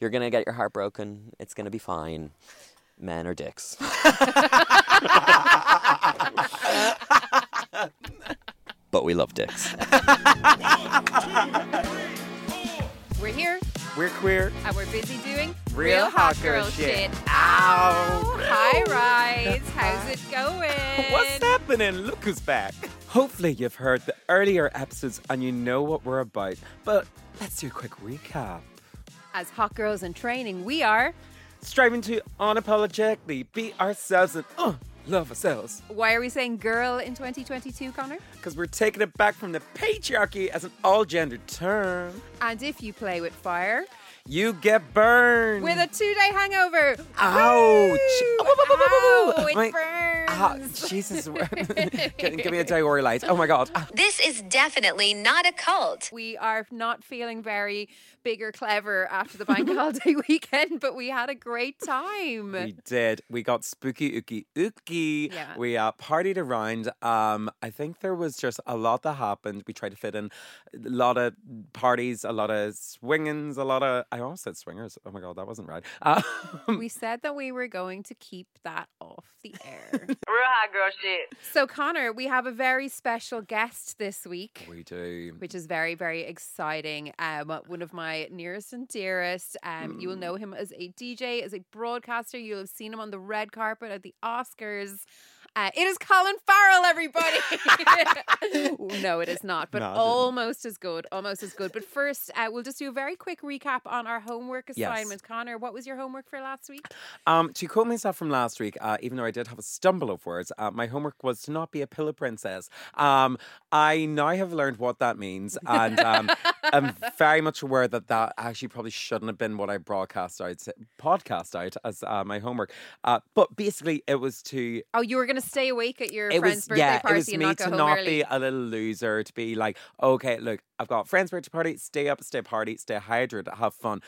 You're gonna get your heart broken. It's gonna be fine. Men are dicks. but we love dicks. We're here We're queer. and we're busy doing Real hot girl shit. Ow! Hi, Rise. How's it going? What's happening? Look who's back. Hopefully, you've heard the earlier episodes and you know what we're about. But let's do a quick recap. As hot girls in training, we are. Striving to unapologetically be ourselves and uh, love ourselves. Why are we saying girl in 2022, Conor? Because we're taking it back from the patriarchy as an all gender term. And if you play with fire, You get burned. with a two day hangover. Ouch. Woo! Ow, it My- burns. Ah, Jesus. give, give me a Dioralyte. Oh my God. Ah. This is definitely not a cult. We are not feeling very big or clever after the bank holiday weekend, but we had a great time. We did. We got spooky ooky ooky. Yeah. We uh, partied around. Um, I think there was just a lot that happened. We tried to fit in a lot of parties, a lot of swingings, a lot of. I almost said swingers. Oh my god, that wasn't right. Um, we said that we were going to keep that off the air. Real hot girl shit. so, Conor, we have a very special guest this week. we do. Which is very, very exciting. Um, one of my nearest and dearest. Um, you will know him as a DJ, as a broadcaster. You'll have seen him on the red carpet at the Oscars. Uh, it is Colin Farrell, everybody. no, it is not, but No, almost as good. Almost as good. But first, uh, we'll just do a very quick recap on our homework Yes. Conor, what was your homework for last week? Um, to quote myself from last week, uh, even though I did have a stumble of words, uh, my homework was to not be a pillow princess. Um, I now have learned what that means, and um, I'm very much aware that that actually probably shouldn't have been what I broadcast out, podcast out as uh, my homework. Uh, but basically, it was to Oh, you were going to stay awake at your it friend's was birthday yeah, party it was and me not go to home not early. be a little loser, to be like, okay, look, I've got friend's birthday party, stay up, stay party, stay hydrated, have fun.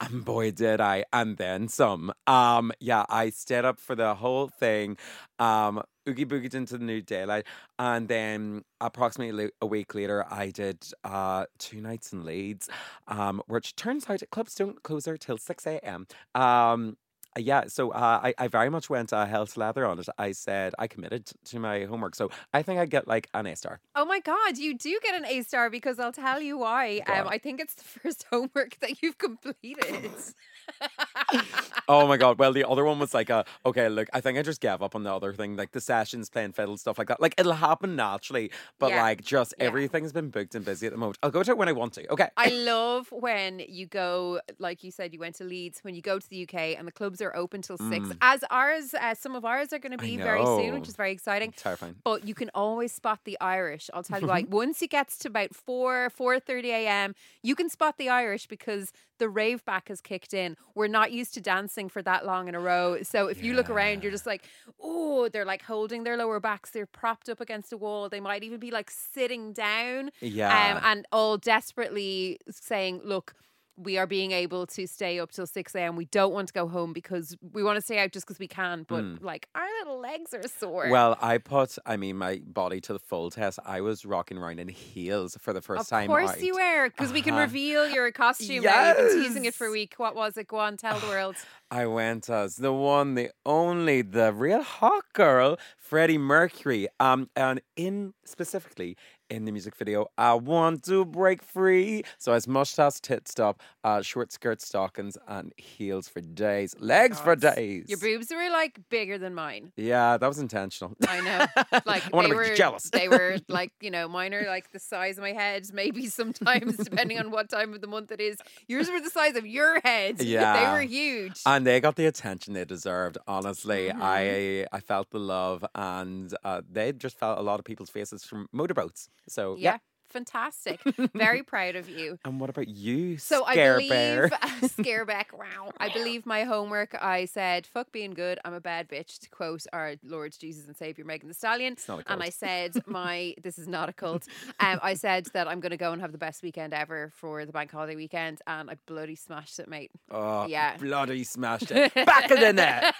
And boy, did I, and then some. Um, yeah, I stayed up for the whole thing. Um, oogie boogied into the new daylight, and then approximately a week later, I did uh two nights in Leeds, um, which turns out clubs don't close there till six a.m. Um, yeah, so uh, I, I very much went uh, hell to leather on it. I said I committed to my homework, so I think I get like an A star. Oh my God, you do get an A star because I'll tell you why. Um. I think it's the first homework that you've completed. Oh my god! Well, the other one was like, uh, okay, look, I think I just gave up on the other thing, like the sessions, playing fiddle, stuff like that. Like it'll happen naturally, but Yeah. like just Yeah. everything's been booked and busy at the moment. I'll go to it when I want to. Okay. I love when you go, like you said, you went to Leeds, when you go to the UK and the clubs are open till six, as ours, uh, some of ours are going to Mm. Be very soon, which is very exciting. Terrifying. But you can always spot the Irish. I'll tell you why. Once it gets to about four, four thirty a.m., you can spot the Irish because the rave back has kicked in. We're not used to dancing for that long in a row. So if you look around, you're just like, oh, they're like holding their lower backs. They're propped up against a wall. They might even be like sitting down. Yeah. Um, and all desperately saying, look. We are being able to stay up till 6 a.m. We don't want to go home because we want to stay out just because we can. But like our little legs are sore. Well, I put, I mean, my body to the full test. I was rocking around in heels for the first Of time. Of course out. you were, because we can Uh-huh. reveal your costume now. You've been teasing it for a week. What was it? Go on, tell the world. I went as the one, the only, the real hot girl, Freddie Mercury. Um, and in specifically in the music video, I want to break free. So as mustache, tit stop, uh, short skirt stockings, and heels for days, legs for days. Your boobs were like bigger than mine. Yeah, that was intentional. I know. Like I wanna they make you were jealous. They were like, you know, mine are like the size of my head, maybe sometimes depending on what time of the month it is. Yours were the size of your head. Yeah, they were huge. And they got the attention they deserved. Honestly, Mm-hmm. I I felt the love, and uh, they just felt a lot of people's faces from motorboats. So yeah. yeah. Fantastic. Very proud of you. And what about you, So I Scare believe Bear? Scareback. Wow. I believe my homework. I said, "Fuck being good. I'm a bad bitch." To quote our Lord Jesus and Savior Megan Thee Stallion. It's not a And. I said, "My this is not a cult." Um, I said that I'm going to go and have the best weekend ever for the bank holiday weekend, and I bloody smashed it, mate. Oh, Yeah. bloody smashed it. Back of the net.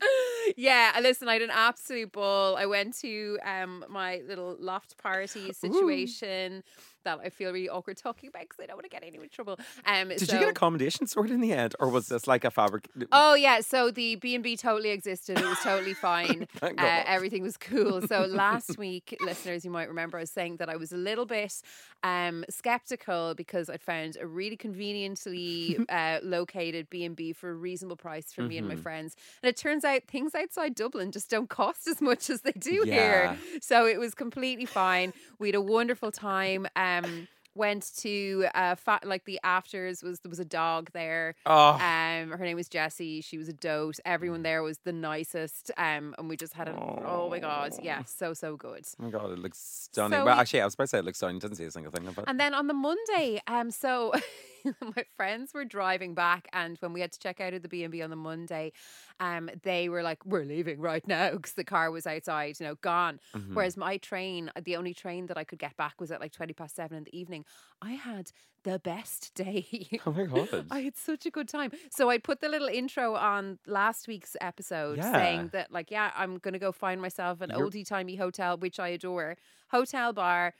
yeah, listen, I had an absolute ball. I went to um my little loft party situation. That I feel really awkward talking about because I don't want to get anyone in trouble. Um, Did so, you get accommodation sorted in the end, or was this like a fabric? Oh yeah, so the B and B totally existed. It was totally fine. Uh, everything was cool. So last week, listeners, you might remember I was saying that I was a little bit um, skeptical because I found a really conveniently uh, located B and B for a reasonable price for me and my Mm-hmm. friends. And it turns out things outside Dublin just don't cost as much as they do Yeah. here. So it was completely fine. We had a wonderful time. Um, went to uh, fa- like the afters was there was a dog there. Oh, Um, her name was Jessie. She was a dote. Everyone there was the nicest. Um, and we just had a oh my god, yeah, so so good. oh my god, it looks stunning. So well, we- actually, I was about to say it looks stunning. Didn't see a single thing of it. And then on the Monday, um, so my friends were driving back, and when we had to check out of the B and B on the Monday, um, they were like, "We're leaving right now" because the car was outside, you know, gone. Mm-hmm. Whereas my train, the only train that I could get back was at like twenty past seven in the evening. I had the best day. Oh my god. I had such a good time. So I put the little intro on last week's episode Yeah. saying that, like, yeah, I'm going to go find myself an oldie timey hotel, which I adore. Hotel bar,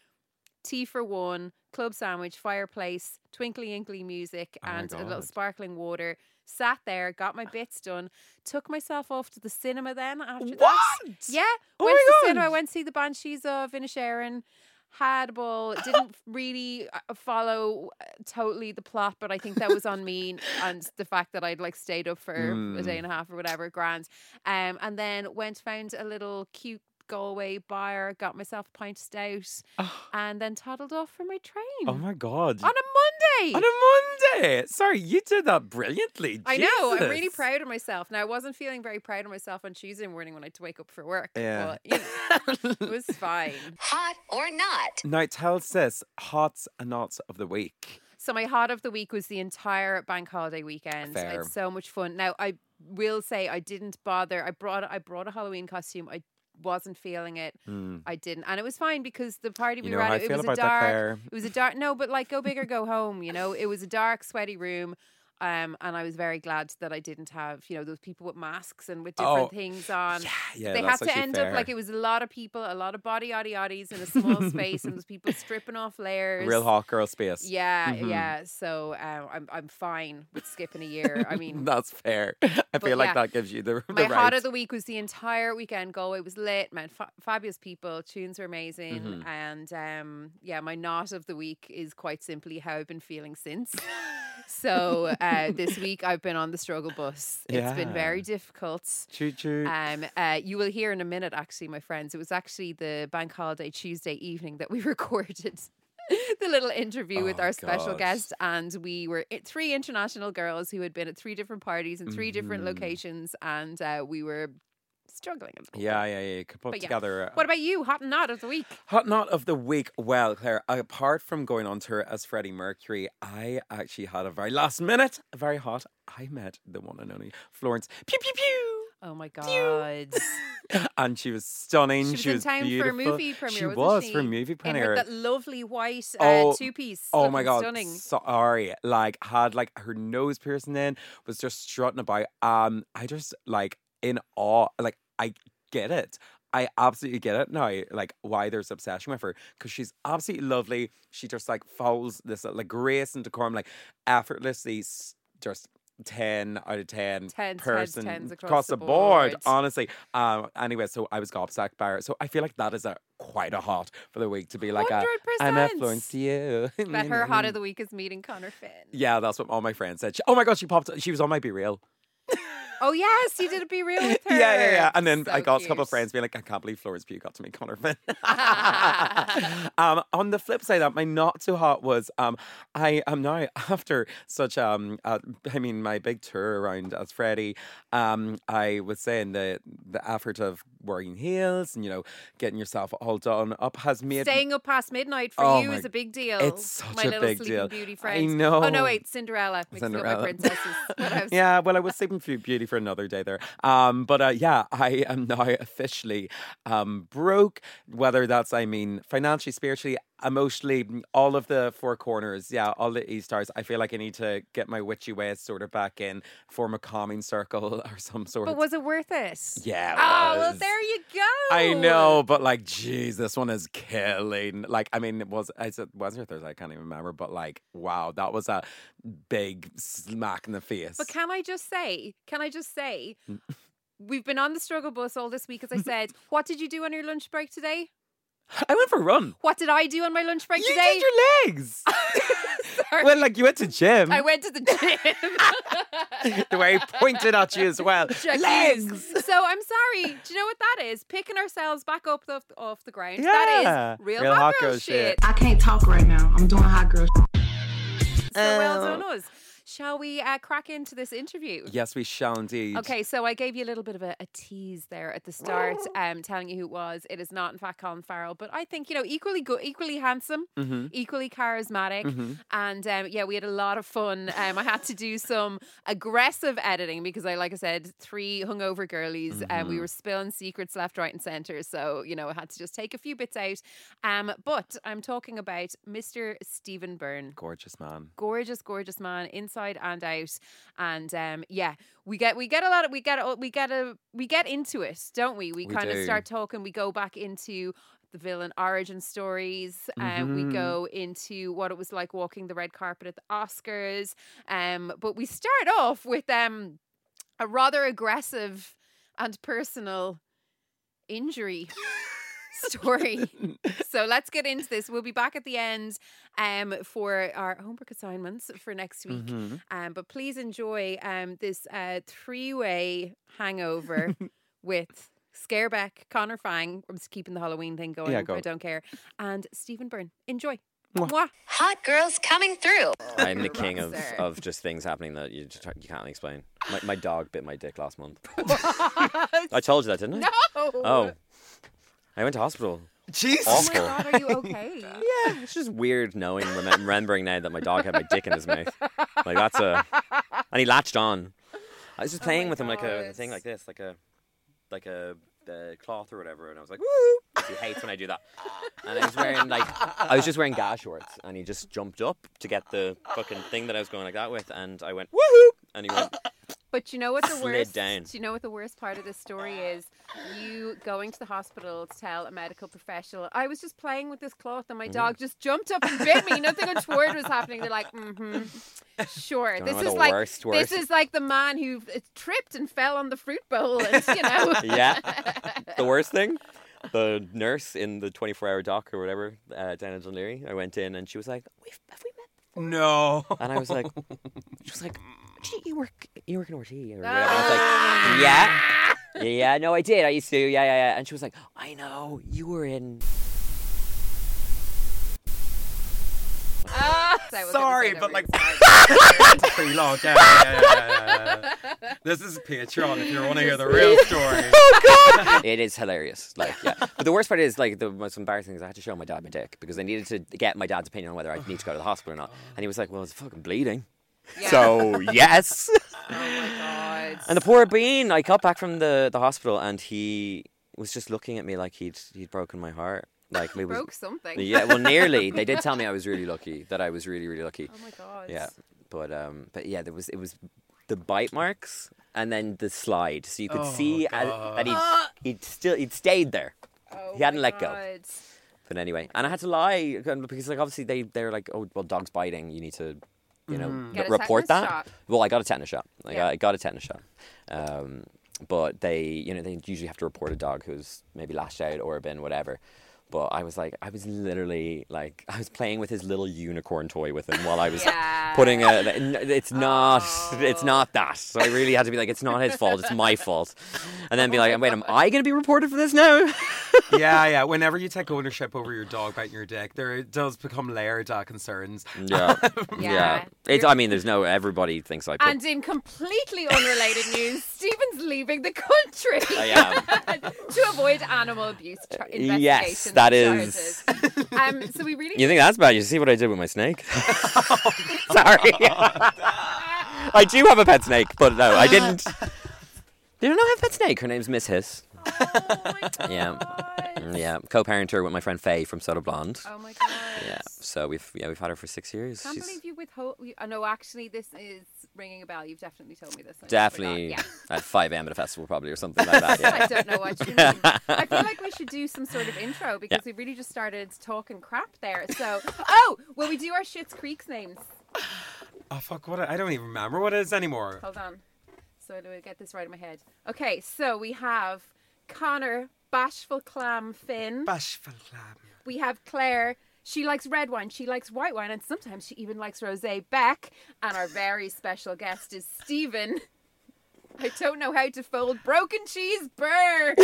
tea for one, club sandwich, fireplace, twinkly inkly music, Oh and a little sparkling water. Sat there, got my bits done, took myself off to the cinema then after that. What? Yeah. Oh went to the cinema, went to see the Banshees of Inisherin. Had a ball, didn't really uh, follow uh, totally the plot, but I think that was on me and the fact that I'd like stayed up for a day Mm. and a half or whatever, grand. Um, and then went found a little cute Galway bar, got myself a pint of stout, oh. and then toddled off for my oh train Oh my god. on a Monday. On a Monday. Sorry, you did that brilliantly. I know. I'm really proud of myself. Now, I wasn't feeling very proud of myself on Tuesday morning when I had to wake up for work. Yeah. But, you know, it was fine. Hot or not? Now tell us this: hots and nots of the week. So, my hot of the week was the entire bank holiday weekend. I Fair. had so much fun. Now, I will say I didn't bother. I brought I brought a Halloween costume. I wasn't feeling it. I didn't, and it was fine because the party we You know were at, it was a dark. It was a dark. No, but like go big or go home. You know, it was a dark, sweaty room. Um, and I was very glad that I didn't have, you know, those people with masks and with different Oh, things on. Yeah, yeah. they had to end fair. up like it was a lot of people, a lot of body oddy oddies in a small space, and those people stripping off layers. real hot girl space. Yeah, Mhm. yeah. So um, I'm I'm fine with skipping a year. I mean, that's fair. I feel like yeah. that gives you the, the my right. hot of the week was the entire weekend. Galway was lit, man. Fa- fabulous people, tunes were amazing, Mm-hmm. and um, yeah, my not of the week is quite simply how I've been feeling since. So uh, this week I've been on the struggle bus. It's been very difficult. Choo choo. Um, uh, you will hear in a minute, actually, my friends. It was actually the bank holiday Tuesday evening that we recorded the little interview with Oh, our special guest, and we were three international girls who had been at three different parties in 3 different Mhm. locations, and uh, we were struggling. a bit. yeah, yeah, yeah. You could put But yeah. together. a- What about you? Hot and not of the week. Hot not of the week. Well, Claire, apart from going on tour as Freddie Mercury, I actually had a very last minute, very hot. I met the one and only Florence. Pew pew pew. Oh my god! and she was stunning. She was in town for a movie premiere. She wasn't was she? for a movie In premiere. with that lovely white uh, Oh, two piece. Oh my god, stunning! sorry. Like had like her nose piercing in, was just strutting about. Um, I just like in awe. Like I get it. I absolutely get it now. Like why there's obsession with her because she's absolutely lovely. She just like follows this like grace and decorum, like effortlessly. Just. 10 out of 10 Tens, tens, person tens across the the board, board. honestly um anyway so i was gobsmacked by her so i feel like that is a quite a hot for the week to be like a i'm a 100%. Florence to you But her hot of the week is meeting Conor Finn. yeah, that's what all my friends said. She- oh my god, she popped. She was on my BeReal. Oh yes, you did a BeReal with her. Yeah, yeah, yeah. And then So I got a couple of friends being like, I can't believe Florence Pugh got to meet Conor Finn. um, on the flip side, that my not so hot was um, I am now after such um, uh, I mean, my big tour around as Freddie. Um, I was saying the the effort of wearing heels and you know getting yourself all done up has made Staying up past midnight for Oh you my- is a big deal. it's such my a little big sleeping deal. beauty I know. Oh no, wait, Cinderella. Mixing up Cinderella. my princesses. Yeah, well, I was sleeping for beauty for another day there. Um, but uh, yeah, I am now officially um broke. Whether that's I mean financially, spiritually, emotionally, all of the four corners, yeah, all the E stars. I feel like I need to get my witchy ways sort of back in, form a calming circle or some sort But was it worth it? yeah. it Oh, well, there you go. I know, but like, geez, this one is killing. Like, I mean, it was I said was it Thursday? I can't even remember, but like, wow, that was a big smack in the face. But can I just say, can I just say, Mm. we've been on the struggle bus all this week, as I said. what did you do on your lunch break today? I went for a run. What did I do on my lunch break You today? You did your legs. Well, like you went to gym. I went to the gym. the way he pointed at you as well. Check legs. So I'm sorry. Do you know what that is? Picking ourselves back up the, off the ground. Yeah. That is real, hot, girl, shit. I can't talk right now. I'm doing hot girl. So well Oh. done us. Shall we uh, crack into this interview? Yes, we shall indeed. Okay, so I gave you a little bit of a, a tease there at the start, um, telling you who it was. It is not, in fact, Colin Farrell, but I think you know equally good, equally handsome, Mm-hmm. equally charismatic, and um, yeah, we had a lot of fun. Um, I had to do some aggressive editing because I, like I said, three hungover girlies, and we were spilling secrets left, right, and center. So you know, I had to just take a few bits out. Um, but I'm talking about Mr. Stephen Byrne Gorgeous man. gorgeous, gorgeous man, inside and out. And um, yeah, we get we get a lot of we get a- we get a we get into it, don't we? We, We kind of start talking. We go back into the villain origin stories. Um, we Mhm. go into what it was like walking the red carpet at the Oscars. Um, but we start off with um a rather aggressive and personal injury story. so let's get into this. We'll be back at the end um, for our homework assignments for next week. Mhm. Um, but please enjoy um, this uh, three way hangover with Scarebeck, Conor Fang. I'm just keeping the Halloween thing going. Yeah, go. I don't care. And Stephen Byrne. Enjoy. Mwah. Mwah. Hot girls coming through. I'm the king of, of just things happening that you just, you can't explain. My, my dog bit my dick last month. I told you that, didn't I? no. Oh. I went to hospital. Jesus. Oh my. God, are you okay? Yeah, it's just weird knowing, remem- remembering now that my dog had my dick in his mouth. Like that's a, and he latched on. I was just playing Oh my with him like a God. thing like this, like a, like a uh, cloth or whatever, and I was like, woo! He hates when I do that. And I was wearing like, I was just wearing gas shorts, and he just jumped up to get the fucking thing that I was going like that with, and I went woohoo, and he went, But you know what the worst? down. Do you know what the worst part of this story is? You going to the hospital to tell a medical professional, I was just playing with this cloth and my Mm-hmm. dog just jumped up and bit me. Nothing untoward was happening. They're like, mm-hmm, sure. Don't this is like worst, this is like the man who uh, tripped and fell on the fruit bowl, and you know. yeah. The worst thing, the nurse in the 24-hour doc or whatever uh, down in Dún Laoghaire, I went in and she was like, We've, have we met? No. And I was like, she was like, "Gee, you work, you work in RTÉ or. And I was like, yeah, yeah, yeah, no, I did. I used to, yeah, yeah, yeah. And she was like, I know, you were in. Ah, so I was gonna Sorry, say but weird like side. pretty long. Yeah, yeah, yeah, yeah, yeah. This is Patreon if you want to hear the real story. oh God! It is hilarious, like, yeah. But the worst part is, like, the most embarrassing is I had to show my dad my dick because I needed to get my dad's opinion on whether I need to go to the hospital or not. And he was like, well, it's fucking bleeding. Yeah. So, yes. oh my god. And the poor bean, I got back from the, the hospital and he was just looking at me like he'd he'd broken my heart. Like it was, broke something. Yeah, well, nearly. They did tell me I was really lucky. That I was really, really lucky. Oh my god. Yeah, but um, but yeah, there was it was the bite marks and then the slide, so you could Oh, see uh, God. that he'd he'd still he'd stayed there. Oh He hadn't my let go. But anyway, and I had to lie um, because like obviously they they're like, oh well, dog's biting. You need to. You know. Get report that. shot. Well, I got a tetanus shot. I, Yeah. got, I got a tetanus shot. Um, but they, you know, they usually have to report a dog who's maybe lashed out or been whatever. But I was like, I was literally like, I was playing with his little unicorn toy with him while I was Yeah. putting a. n- It's not. It's Oh. not that. So I really had to be like, it's not his fault. It's my fault. And then be like, my wait, am I going to be reported for this now? yeah, yeah. Whenever you take ownership over your dog biting your dick, there does become layered uh, concerns. yeah. Yeah. It's. I mean, there's no. Everybody thinks I. Put, And in completely unrelated news, Stephen's leaving the country I am. to avoid animal abuse char- investigation. Yes, that is- Um, so we really You think that's bad? You see what I did with my snake? Sorry. I do have a pet snake, but no, I didn't. Did I not have a pet snake? Her name's Miss Hiss. Oh my God. Yeah, Mm, co-parenter with my friend Faye from Soda Blonde. Oh my god. Yeah, so we've yeah we've had her for six years. Can't She's believe you withhold. you- I know. Actually, this is ringing a bell. You've definitely told me this. I definitely forgot. at five a.m. at a festival probably or something like that. Yeah. I don't know what you mean. I feel like we should do some sort of intro because we really just started talking crap there. So, oh, will we do our Schitt's Creeks names? Oh fuck! What? I don't even remember what it is anymore. Hold on. So do I get this right in my head? Okay, so we have Conor, Bashful Clam Finn. Bashful clam. we have Claire. She likes red wine. She likes white wine, and sometimes she even likes rosé. Beck, and our very special guest is Stephen. I don't know how to fold broken cheese burr.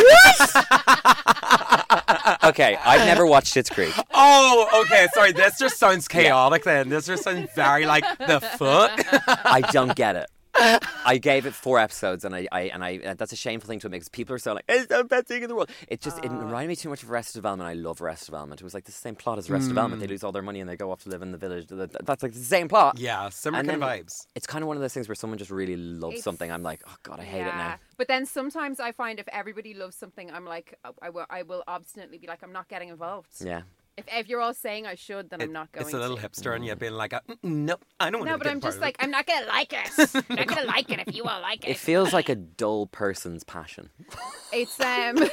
okay, I've never watched Schitt's Creek. Oh, okay. Sorry, this just sounds chaotic. Then this just sounds very like the foot. I don't get it. I gave it four episodes, and I, I and I and that's a shameful thing to admit because people are so like it's the best thing in the world. It just it reminded me too much of Arrested Development. I love Arrested Development. It was like the same plot as Arrested Development. They lose all their money and they go off to live in the village. Th- th- That's like the same plot. Yeah, similar kind of vibes. It's kind of one of those things where someone just really loves It's- something. I'm like, oh god, I hate it now. But then sometimes I find if everybody loves something, I'm like, uh, I will, I will obstinately be like, I'm not getting involved. Yeah. If, if you're all saying I should, then I'm not going It's a little to. hipster, and you're being like, uh, mm, "Nope, I don't want No, to." No, but I'm just like, I'm not going to like it. I'm not going to like it if you all like It it. feels like a dull person's passion. It's, um, Do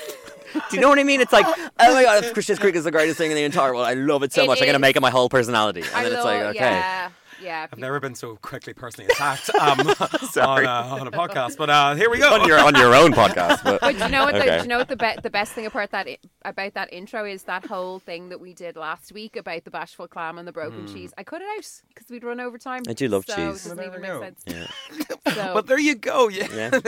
you know what I mean? It's like, oh my god, Christian Creek is the greatest thing in the entire world. I love it so It much. I'm gonna make it my whole personality. And I then it's like, okay. yeah, yeah. I've never been so quickly personally attacked um, on, Sorry. a, on a podcast. But uh, here we go. on your on your own podcast. But, But you know what? The, you know what the be- the best thing about that about that intro is that whole thing that we did last week about the bashful clam and the broken cheese. I cut it out because we'd run over time. I do love so cheese. It doesn't Well, even make sense. yeah. So, But there you go. Yeah. Yeah.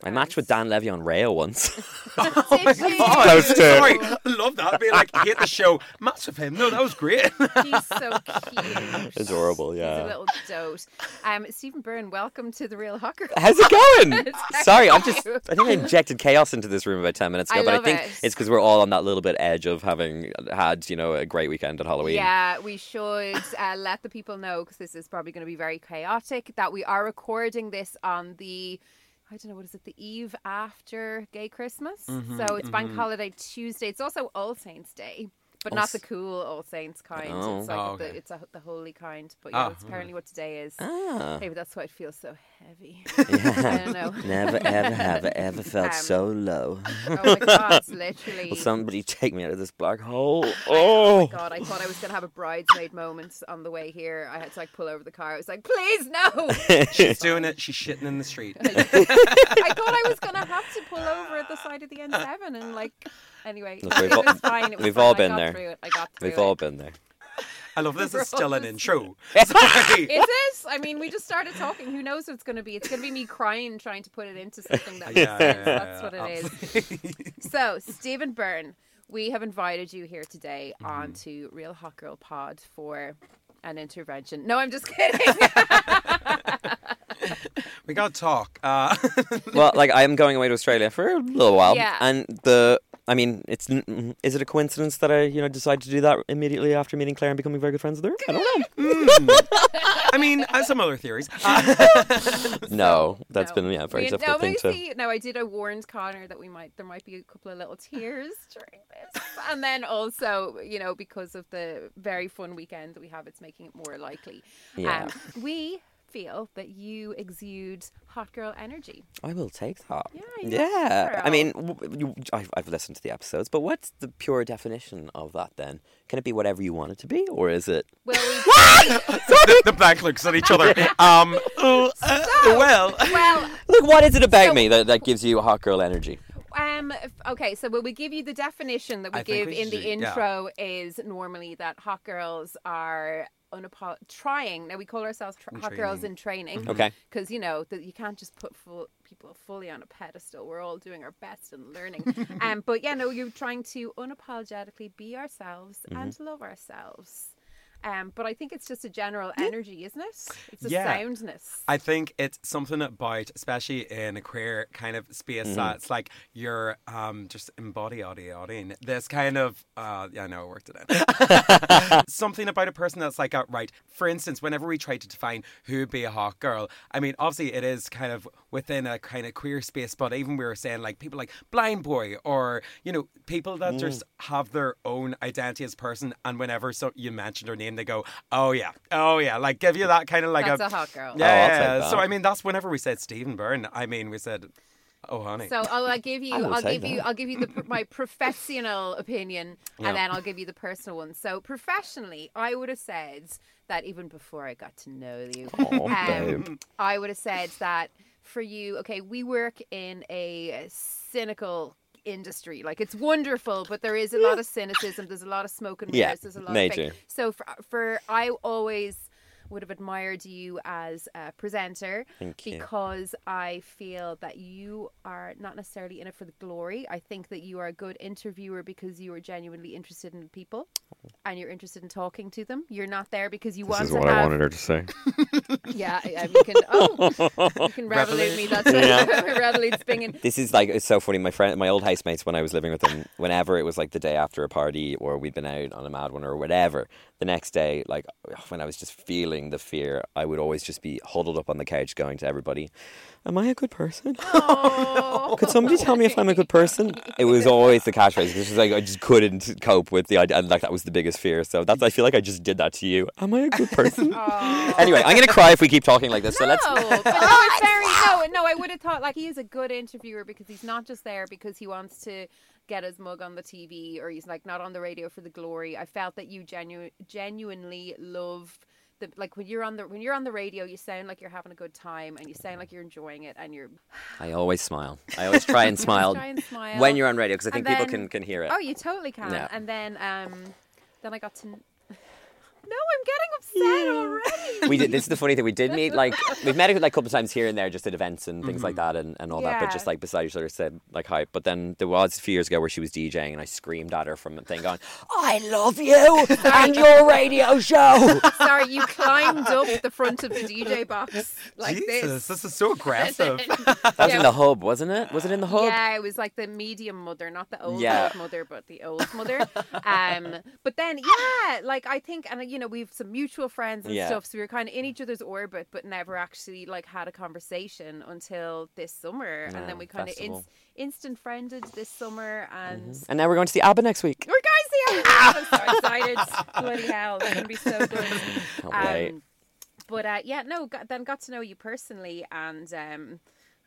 Cheese I matched with Dan Levy on Raya once. Oh my Did god! Close to- Sorry, I love that. Being like, hate the show. Match with him. No, that was great. He's so cute. Adorable, He's yeah. a little dote. Um, Stephen Byrne, welcome to the Real Hawker. How's it going? Sorry, I'm just. I think I injected chaos into this room about ten minutes ago, I but I think it. it's because we're all on that little bit edge of having had, you know, a great weekend at Halloween. Yeah, we should uh, let the people know because this is probably going to be very chaotic. That we are recording this on the, I don't know what is it, the eve after Gay Christmas. Mm-hmm, so it's Bank Holiday Tuesday. It's also All Saints Day. But not the cool All Saints kind. Oh. It's like Oh, the, it's a, the holy kind. But yeah, Oh, that's apparently what today is. Ah. Maybe that's why it feels so heavy. I don't know. Never ever have I ever felt Um, so low. Oh my god, literally. Will somebody take me out of this black hole? Oh Oh. my god, I thought I was gonna have a bridesmaid moment on the way here. I had to like pull over the car. I was like, please no. She's doing it. She's shitting in the street. I thought I was gonna have to pull over at the side of the N7 and like anyway. Look, we've it all- was fine. It was we've fine. all I been got there. Through it. I got through We've it. all been there. I love this. Is still an intro. Sorry. Is it? I mean, we just started talking. Who knows what it's going to be? It's going to be me crying trying to put it into something that Yeah, makes yeah, sense. yeah, That's what yeah. it is. So, Stephen Byrne, we have invited you here today Mm-hmm. onto Real Hot Girl Pod for an intervention. No, I'm just kidding. we got to talk. Uh, well, like I am going away to Australia for a little while, Yeah. and the. I mean, it's n- is it a coincidence that I, you know, decided to do that immediately after meeting Claire and becoming very good friends with her? I don't know. I mean, I have some other theories. Uh, No, that's No. been yeah, a very We- difficult no, thing to. you see, no, I did. I warned Connor that we might there might be a couple of little tears during this, and then also, you know, because of the very fun weekend that we have, it's making it more likely. Yeah. Um, we feel that you exude hot girl energy. I will take that. Yeah, yeah. I mean, you, I've, I've listened to the episodes, but what's the pure definition of that then? Can it be whatever you want it to be, or is it? Well, the, the blank looks at each other. Um, uh, uh, well, well, Look, what is it about So- me that, that gives you hot girl energy? Um. Okay. So, will we give you the definition that we I give we in should the do- yeah. intro? Is normally that hot girls are unapo- trying. Now we call ourselves tr- In hot girls training. in training. Okay. Because you know that you can't just put full people fully on a pedestal. We're all doing our best and learning. um. But yeah, no, you're trying to unapologetically be ourselves Mm-hmm. and love ourselves. Um, but I think it's just a general energy, isn't it? It's a Yeah. soundness. I think it's something about, especially in a queer kind of space, Mm-hmm. that it's like you're um, just embody embodying this kind of, uh, yeah, I know, I worked it out. something about a person that's like outright. For instance, whenever we try to define who would be a hot girl, I mean, obviously it is kind of within a kind of queer space, but even we were saying like people like Blindboy or, you know, people that Mm. just have their own identity as person, and whenever so you mention their name, they go, oh yeah, oh yeah, like give you that kind of like That's a hot girl. Oh, yeah, that. so I mean, that's whenever we said Stephen Byrne. I mean, we said, "Oh, honey." So I'll, I'll give you, I will I'll take give you. I'll give you the my professional opinion, Yeah. and then I'll give you the personal one. So professionally, I would have said that even before I got to know you, Oh, um. I would have said that for you. Okay, we work in a cynical industry. Like it's wonderful, but there is a lot of cynicism. There's a lot of smoke and Yeah, mirrors. There's a lot major. of fake. So for, for I always would have admired you as a presenter Thank you. because I feel that you are not necessarily in it for the glory. I think that you are a good interviewer because you are genuinely interested in people and you're interested in talking to them. You're not there because you want This is to what have I wanted her to say. yeah, um, you can oh you can Revolut me. That's Yeah. Revolut spinging. This is like it's so funny. My friend, my old housemates, when I was living with them, whenever it was like the day after a party or we'd been out on a mad one or whatever, the next day, like when I was just feeling the fear, I would always just be huddled up on the couch, going to everybody, "Am I a good person? Oh. Could somebody tell me if I'm a good person?" It was always the catchphrase. It's just like I just couldn't cope with the idea, and like that was the biggest fear. So that's I feel like I just did that to you. Am I a good person? Anyway, I'm gonna cry if we keep talking like this. So let's. No, but no, it's very no, no. I would have thought like he is a good interviewer because he's not just there because he wants to get his mug on the TV or he's like not on the radio for the glory. I felt that you genu- genuinely love the like when you're on the when you're on the radio, you sound like you're having a good time and you sound like you're enjoying it and you're I always smile. I always try and smile try and smile. when you're on radio because I think people can can hear it. Oh, you totally can. Yeah. And then um then I got to No, I'm getting upset already. we did. This is the funny thing. We did meet like we've met like a couple of times here and there, just at events and things like that, and, and all that. But just like beside each other, said like hi. But then there was a few years ago where she was DJing, and I screamed at her from the thing, going, "I love you and your radio show." Sorry, you climbed up the front of the DJ box like Jesus, this. this is so aggressive. That was in the hub, wasn't it? Was it in the hub? Yeah, it was like the medium mother, not the old Yeah. old mother, but the old mother. Um, but then yeah, like I think, and you know, we've some mutual friends and Yeah. stuff, so we were kind of in each other's orbit, but never actually like had a conversation until this summer, and then we kind of instant friended this summer, and. And now we're going to see ABBA next week. We're guys here! I'm so excited! Bloody hell, it's gonna be so good. Can't wait. Um, but uh, yeah, no. Got, then got to know you personally, and um,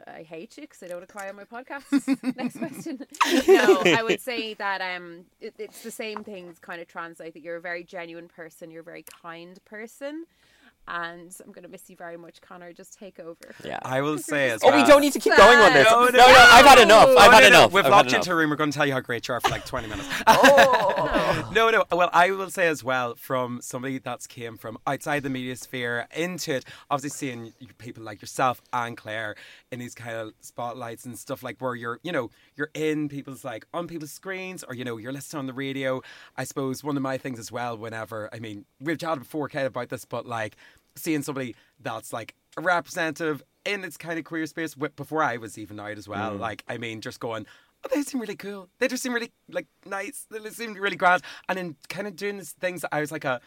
I hate you because I don't want to cry on my podcast. Next question. no, I would say that um, it, it's the same things kind of translate. That you're a very genuine person. You're a very kind person, and I'm gonna miss you very much, Conor. Just take over. Yeah. I will say as Oh, we don't need to keep going on this. No, No, no, no, I've had enough. Oh, I've had no, no, enough. We've I've locked into a room. We're going to tell you how great you are for like 20 minutes. Oh. no, no. Well, I will say as well, from somebody that's came from outside the media sphere into it, obviously seeing people like yourself and Claire in these kind of spotlights and stuff like where you're, you know, you're in people's like on people's screens or you know you're listening on the radio. I suppose one of my things as well. Whenever I mean, we've chatted before, Kate, about this, but like seeing somebody that's like a representative in its kind of queer space before I was even out as well. Mm. Like, I mean, just going, oh, they seem really cool. They just seem really like nice. They seem really grand. And in kind of doing these things, I was like a.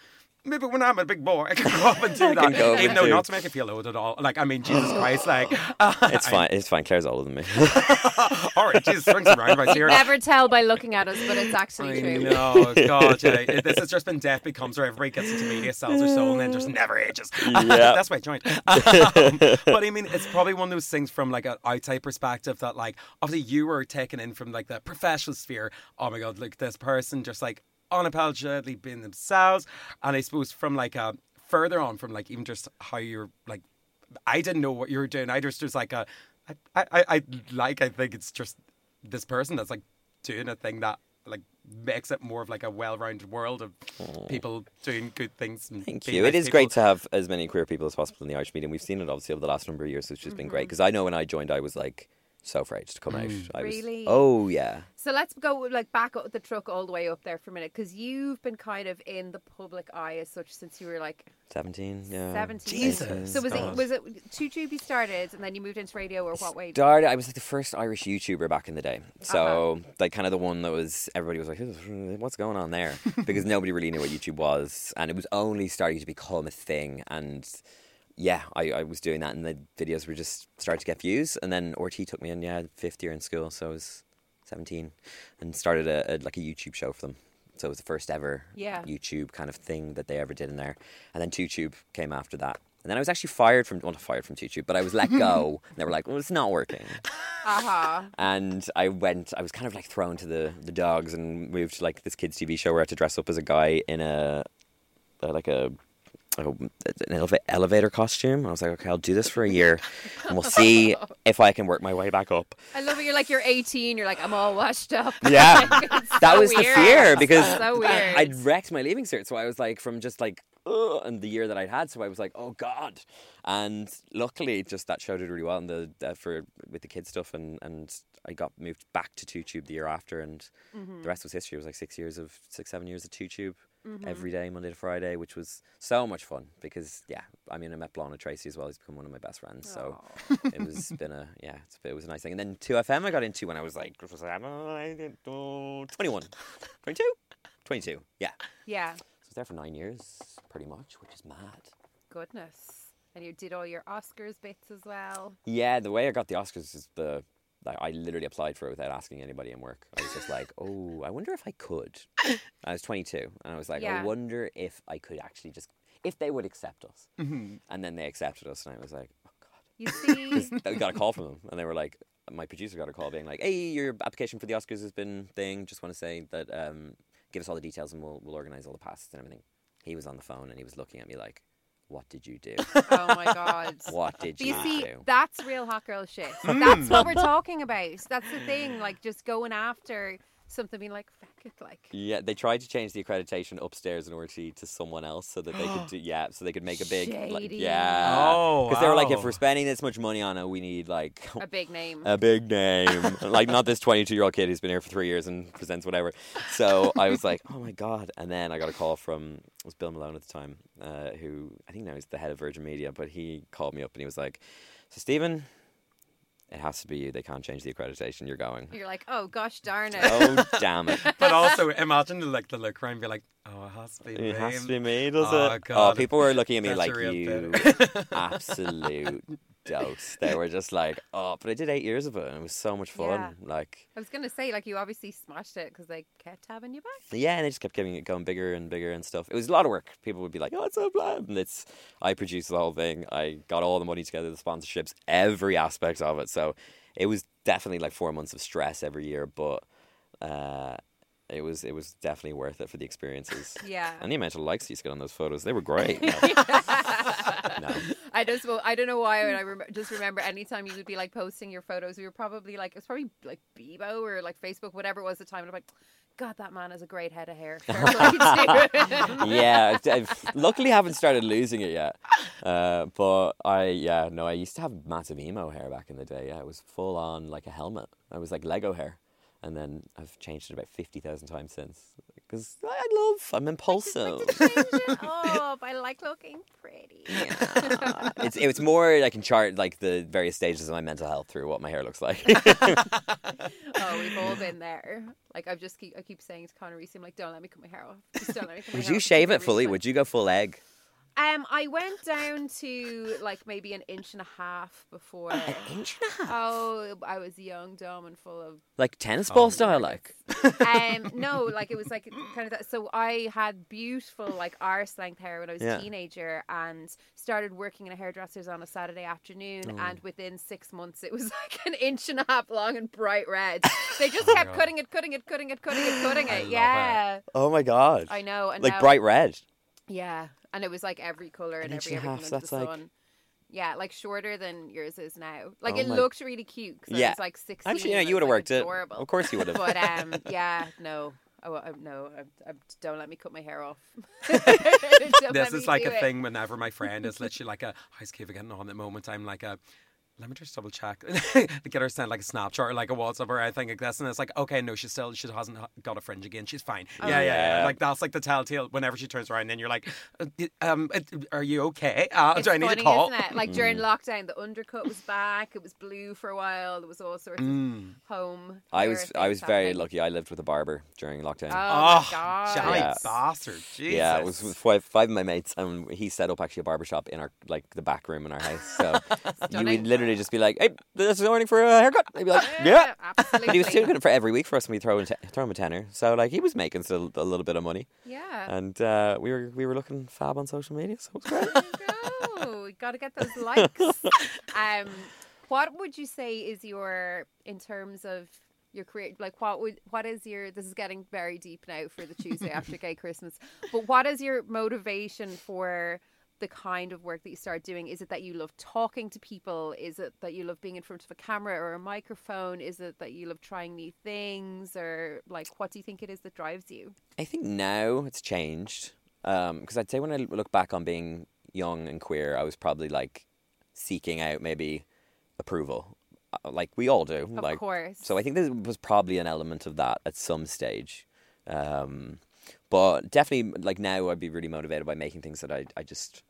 Maybe when I'm a big boy, I can go up and do I that. can go Even up though too. not to make it feel old at all. Like, I mean, Jesus Christ, like. It's fine. It's fine. Claire's older than me. all right, Jesus, swings and roundabouts here. Never tell by looking at us, but it's actually I true. know, God, yeah. This has just been death becomes where everybody gets into media, sells their soul, and then just never ages. Yeah. That's why I joined. Um, but I mean, it's probably one of those things from like an outside perspective that, like, obviously you were taken in from like the professional sphere. Oh my God, look, this person just like unapologetically being themselves. And I suppose from like a further on from like even just how you're like, I didn't know what you were doing. I just was like a, I, I, I, like, I think it's just this person that's like doing a thing that like makes it more of like a well-rounded world of people doing good things. Thank you. nice It is people. great to have as many queer people as possible in the Irish media. We've seen it obviously over the last number of years, which has been mm-hmm. great. Because I know when I joined, I was like so afraid to come out. I was, Really? Oh yeah. So let's go like back up the truck all the way up there for a minute because you've been kind of in the public eye as such since you were like 17, yeah. 17. Jesus. So was God. it was it Two Tube you started and then you moved into radio or what way? Started, I was like the first Irish YouTuber back in the day. So, Uh-huh. like, kind of the one that was, everybody was like, what's going on there? because nobody really knew what YouTube was. And it was only starting to become a thing. And yeah, I, I was doing that, and the videos were just starting to get views. And then RTÉ took me in, yeah, fifth year in school. So I was 17 and started a, a like a YouTube show for them. So it was the first ever Yeah. YouTube kind of thing that they ever did in there. And then Two Tube came after that. And then I was actually fired from, well, not fired from Two Tube, but I was let go. and they were like, well, it's not working. Uh-huh. And I went, I was kind of like thrown to the, the dogs and moved to like this kids' TV show where I had to dress up as a guy in a, uh, like a- an eleva- elevator costume. I was like, okay, I'll do this for a year and we'll see if I can work my way back up. I love it. You're like you're 18. You're like I'm all washed up. Yeah. That so was the fear because so. I'd wrecked my leaving cert, so I was like from just like Ugh, and the year that I'd had, so I was like, oh god. And luckily, just that show did really well and the uh, for with the kids stuff, and and I got moved back to Two Tube the year after, and Mm-hmm. the rest was history. It was like six years of six seven years of Two Tube. Every day, Monday to Friday, which was so much fun because yeah, I mean I met Blonde Tracy as well. He's become one of my best friends. So it was been a yeah, it's, it was a nice thing. And then 2FM I got into when I was like was uh, 21, 22, 22. Yeah, Yeah. so. I was there for nine years, pretty much, which is mad. Goodness. And you did all your Oscars bits as well. Yeah, the way I got the Oscars is the like I literally applied for it without asking anybody in work. I was just like, oh, I wonder if I could. I was 22, and I was like, Yeah. I wonder if I could actually just if they would accept us. And then they accepted us, and I was like, oh god. You see, I got a call from them, and they were like, my producer got a call being like, "Hey, your application for the Oscars has been thing. Just want to say that um, give us all the details, and we'll we'll organize all the passes and everything." He was on the phone, and he was looking at me like, "What did you do? oh my god. What did But you, you see, do?" that's real hot girl shit. Hmm. That's what we're talking about. That's the thing. Like just going after something, being like, fuck it, like. Yeah, they tried to change the accreditation upstairs in RTÉ to someone else so that they could do yeah, so they could make a big like, Shady. yeah. Oh, because they were like, if we're spending this much money on it, we need like A big name. a big name, like not this twenty-two-year-old kid who's been here for three years and presents whatever. So I was like, oh my god! And then I got a call from it was Bill Malone at the time, uh, who I think now he's the head of Virgin Media, but he called me up and he was like, so Stephen. It has to be you. They can't change the accreditation. You're going. You're like, oh gosh darn it. Oh damn it! But also, imagine like the look around, and be like, "Oh, it has to be It me." has to be me, does Oh, it? Oh, people were looking at me That's like you absolute dose. They were just like, oh, but I did eight years of it and it was so much fun. Yeah. Like, I was gonna say, like, you obviously smashed it because they kept having you back. yeah, and they just kept getting it going bigger and bigger and stuff. It was a lot of work. People would be like, oh, it's so bland. And it's, I produced the whole thing. I got all the money together, the sponsorships, every aspect of it. So it was definitely like four months of stress every year, but uh, it was it was definitely worth it for the experiences. Yeah. And the amount of likes you used to get on those photos, they were great. No. No. I just well, I don't know why. I rem- just remember anytime you would be like posting your photos, we were probably like it was probably like Bebo or like Facebook, whatever it was at the time. And I'm like, God, that man has a great head of hair. Fair play to him. yeah, I've- I've luckily haven't started losing it yet. Uh, but I, yeah, no, I used to have massive emo hair back in the day. Yeah, it was full on like a helmet. I was like Lego hair, and then I've changed it about fifty thousand times since. Because I love, I'm impulsive. It up. I like looking pretty. Yeah. it's it's more like in chart like the various stages of my mental health through what my hair looks like. Oh, we've all been there. Like I've just keep I keep saying to Conor recently, I'm like, don't let me cut my hair off. Just don't let me cut my Would hair you off. shave it fully? Would you go full egg? Um, I went down to like maybe an inch and a half before. An inch and a half, Oh, I was young, dumb, and full of like tennis ball style, like. um no like it was like kind of that so i had beautiful like arse length hair when i was Yeah. a teenager and started working in a hairdresser's on a saturday afternoon Oh. and within six months it was like an inch and a half long and bright red they just Oh kept God. cutting it cutting it cutting it cutting it cutting it love yeah Oh my god! i know and like now- bright red. yeah and it was like every color and An every and a everything half, under that's the like- sun yeah, like shorter than yours is now. Like Oh it my- looked really cute because Yeah. I was like sixteen. Actually, yeah, and you was, would have like, worked it. adorable. Of course, you would have. But um, yeah, no, oh, uh, no, uh, uh, don't let me cut my hair off. This is like a it. thing whenever my friend is literally like a how's Kiva getting on at the moment I'm like a Let me just double check. Get her sent like a snapshot or like a WhatsApp or anything like this, and it's like, okay, no, she still she hasn't got a fringe again. She's fine. Oh, yeah, yeah, yeah. Like that's like the telltale. Whenever she turns around, then you're like, uh, um, uh, are you okay? Uh, It's do I need funny, a call? isn't it? Like during lockdown, the undercut was back. It was blue for a while. There was all sorts Mm. of home. I was I was things very happening. lucky. I lived with a barber during lockdown. Oh, my god! Shy Yeah. bastard. Jesus. Yeah, it was with five, five of my mates, and he set up actually a barber shop in our like the back room in our house. So you would literally just be like, "Hey, this is morning for a haircut." I'd be like, "Yeah." absolutely. He was doing it for every week for us, and we throw in t- throw him a tenner. So like he was making still a little bit of money, Yeah. and uh, we were we were looking fab on social media. So it was great. go. Got to get those likes. um, what would you say is your in terms of your career? Like, what would what is your? This is getting very deep now for the Tuesday after Gay Christmas. But what is your motivation for? The kind of work that you start doing is it that you love talking to people? Is it that you love being in front of a camera or a microphone? Is it that you love trying new things, or like what do you think it is that drives you? I think now it's changed because I'd say when I look back on being young and queer, I was probably like seeking out maybe approval, uh, like we all do. Of like, course. So I think there was probably an element of that at some stage. Um, but definitely, like now, I'd be really motivated by making things that I, I just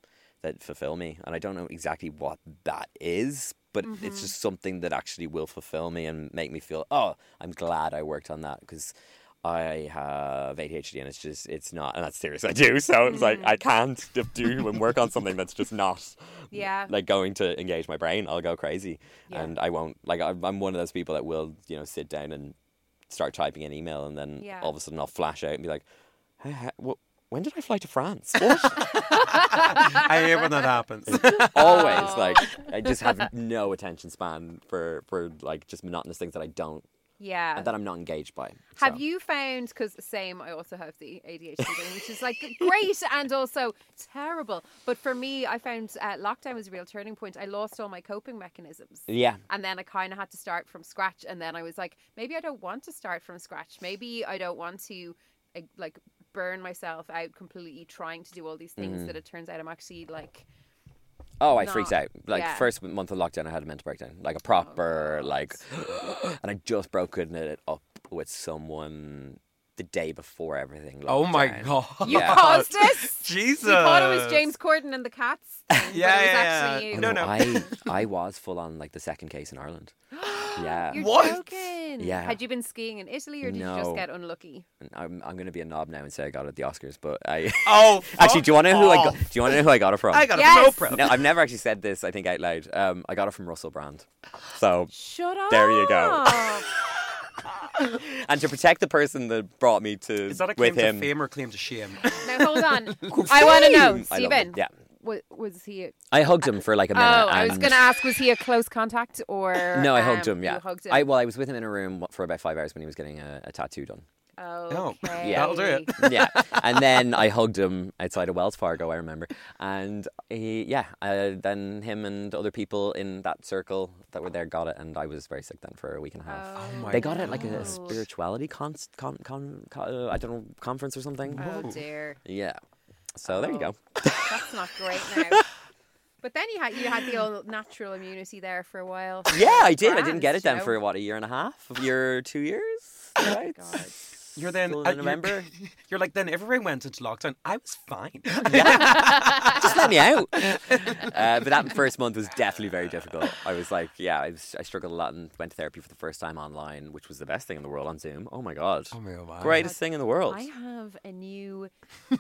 that fulfill me, and I don't know exactly what that is, but it's mm-hmm. just something that actually will fulfill me and make me feel, oh, I'm glad I worked on that because I have ADHD and it's just it's not, and that's serious. I do, so it's like I mm-hmm. can't do and work on something that's just not Yeah. like going to engage my brain. I'll go crazy, Yeah. and I won't. Like I'm one of those people that will you know sit down and start typing an email, and then Yeah. all of a sudden I'll flash out and be like, hey, hey, wh- when did I fly to France? What? I hate when that happens. Always like I just have no attention span for for like just monotonous things that I don't yeah. that I'm not engaged by. Have So. you found because same I also have the ADHD thing, which is like great and also terrible. But for me, I found uh, lockdown was a real turning point. I lost all my coping mechanisms. Yeah. And then I kind of had to start from scratch. And then I was like, maybe I don't want to start from scratch. Maybe I don't want to uh, like burn myself out completely trying to do all these things Mm-hmm. that it turns out I'm actually like, Oh, I not- freaked out. Like yeah. first month of lockdown, I had a mental breakdown, like a proper like, and I just broken it up with someone the day before everything. oh my down. god. you Yeah. caused this. Jesus. You thought it was James Corden and the cats. Yeah, it was yeah, actually yeah. you. No, no. I I was full on like the second case in Ireland. Yeah, You're What? joking. Yeah. Had you been skiing in Italy or did you just get unlucky? I'm I'm gonna be a knob now and say I got it at the Oscars, but I Oh, actually do you want to know who I got? Do you want to know who I got it from? I got Yes. it from Oprah. No, I've never actually said this. I think out loud. Um, I got it from Russell Brand. So, Shut up. There you go. and to protect the person that brought me to Is that a claim with him, to fame or claim to shame? now hold on. I want to know, I love him. Stephen. Yeah, wa- was he? A, I hugged him for like a minute. oh, minute. I was going to ask, was he a close contact or? No, I hugged um, him. Yeah, you hugged him. I well, I was with him in a room for about five hours when he was getting a, a tattoo done. Oh, okay. Yeah. That'll do it. yeah, and then I hugged him outside of Wells Fargo. I remember, and he, yeah, uh, then him and other people in that circle that were there got it, and I was very sick then for a week and a half. Oh, my they got it like no. a spirituality con, con, con, con uh, I don't know conference or something. Oh dear, Yeah, so there you go. Oh. that's not great now. But then you had you had the old natural immunity there for a while. Yeah, I did. I didn't get it then you know? for what a year and a half, a year, two years. Oh, right? God. You're then Still in uh, you're- You're, like then everyone went into lockdown. I was fine. just let me out. Uh, but that first month was definitely very difficult. I was like, yeah, I, was, I struggled a lot and went to therapy for the first time online, which was the best thing in the world on Zoom. Oh my god, my god. greatest thing in the world. I have a new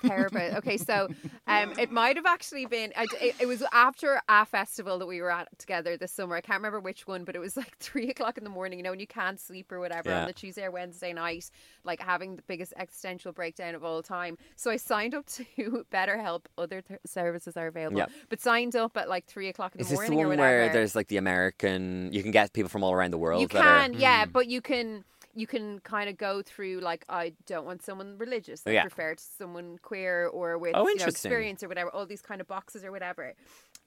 therapist. okay, so um, it might have actually been. It, it was after a festival that we were at together this summer. I can't remember which one, but it was like three o'clock in the morning. You know, when you can't sleep or whatever Yeah. on the Tuesday or Wednesday night, like having the biggest existential breakdown of all time. So I signed up to BetterHelp. Other th- services are available, Yeah. but signed up at like three o'clock in Is the this the morning or one where there's like the American? You can get people from all around the world. You that are- can, yeah, hmm. but you can you can kind of go through like I don't want someone religious. I Yeah. prefer to someone queer or with Oh, you know, experience or whatever. All these kind of boxes or whatever.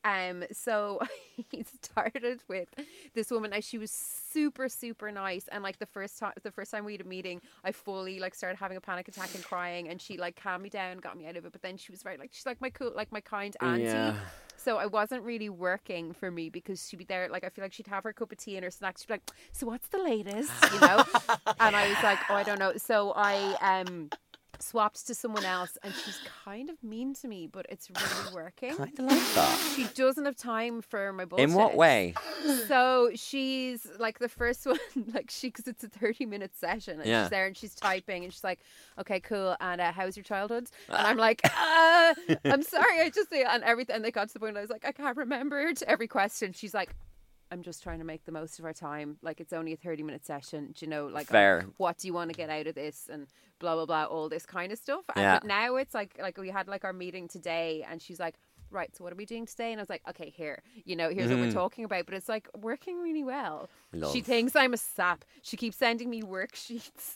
Um, so he started with this woman. Now she was super, super nice, and like the first time, the first time we had a meeting, I fully like started having a panic attack and crying, and she like calmed me down, got me out of it. But then she was very like she's like my cool, like my kind auntie. Yeah. So I wasn't really working for me because she'd be there. Like I feel like she'd have her cup of tea and her snacks. She'd be like, "So what's the latest?" You know. and I was like, "Oh, I don't know." So I um swapped to someone else, and she's kind of mean to me, but it's really working. Kind of like that. She doesn't have time for my bullshit. In what way? So she's like the first one, like she, because it's a 30 minute session and Yeah. she's there and she's typing and she's like, okay, cool. And uh, how's your childhood? And I'm like, uh, I'm sorry. I just, say and everything. And they got to the point I was like, I can't remember to every question. She's like, I'm just trying to make the most of our time. Like it's only a 30 minute session. Do you know, like, Fair. what do you want to get out of this? And blah, blah, blah, all this kind of stuff. And Yeah. now it's like, like we had like our meeting today and she's like, right, so what are we doing today? And I was like, okay, here, you know, here's what we're mm-hmm. talking about. But it's like working really well. She thinks I'm a sap. She keeps sending me worksheets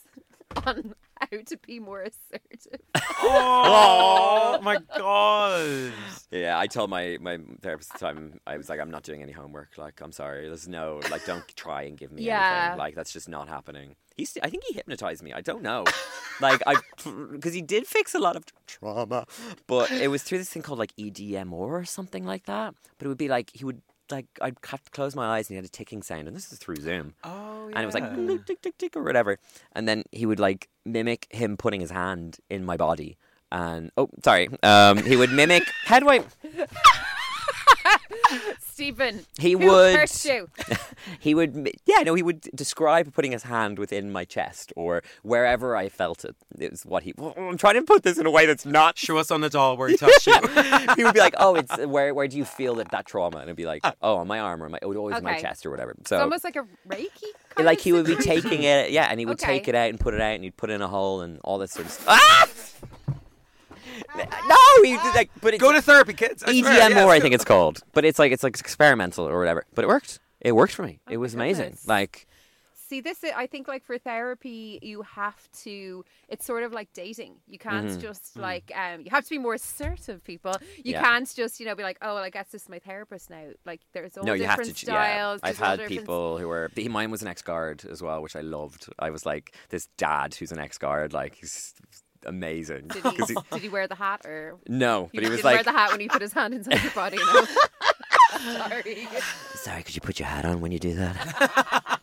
on how to be more assertive. Oh my god. Yeah, I told my, my therapist at the time, I was like, I'm not doing any homework. Like, I'm sorry. There's no, like, don't try and give me Yeah. anything. Like, that's just not happening. He's, I think he hypnotized me. I don't know. like, I, because he did fix a lot of trauma, but it was through this thing called like EDMR or something like that. But it would be like, he would, like, I'd have to close my eyes and he had a ticking sound. And this is through Zoom. Oh yeah. And it was like tick, tick, tick, tick, or whatever. And then he would like mimic him putting his hand in my body. And oh, sorry. Um, he would mimic. How do I? Stephen, He who would- hurt you? He would. Yeah, no. He would describe putting his hand within my chest or wherever I felt it. It was what he. Oh, I'm trying to put this in a way that's not. Show us on the doll where he touched you. he would be like, "Oh, it's where? Where do you feel that that trauma?" And it'd be like, "Oh, on my arm or my. It would always be my chest or whatever." So It's So almost like a Reiki. Kind like of he would be taking it, yeah, and he would Okay. take it out and put it out, and he'd put it in a hole and all this sort of stuff. Ah! No, he did like, but it's Go to therapy, kids. I swear, EDM yes. more, I think it's called, but it's like it's like experimental or whatever. But it worked. It worked for me. It Oh was my amazing. goodness. Like, See, this is, I think, like for therapy, you have to. It's sort of like dating. You can't just like. Um, you have to be more assertive, people. You Mm-hmm. Yeah. can't just, you know, be like, oh, well, I guess this is my therapist now. Like, there's all no, you have different to. styles. Yeah, I've there's all had different- people who were. Mine was an ex-guard as well, which I loved. I was like this dad who's an ex-guard. Like he's amazing. Did he, he- did he wear the hat or? no, but he was like, wear the hat when he put his hand inside your body. No. Sorry. Sorry, could you put your hat on when you do that?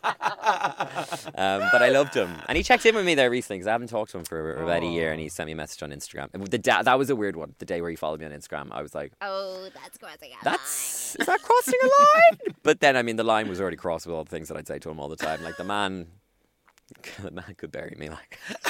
um, but I loved him, and he checked in with me there recently because I haven't talked to him for about a year, and he sent me a message on Instagram. And The da- that was a weird one. The day where he followed me on Instagram, I was like, Oh, that's crossing a "That's is that crossing a line?" but then, I mean, the line was already crossed with all the things that I'd say to him all the time. Like the man, the man could bury me. Like,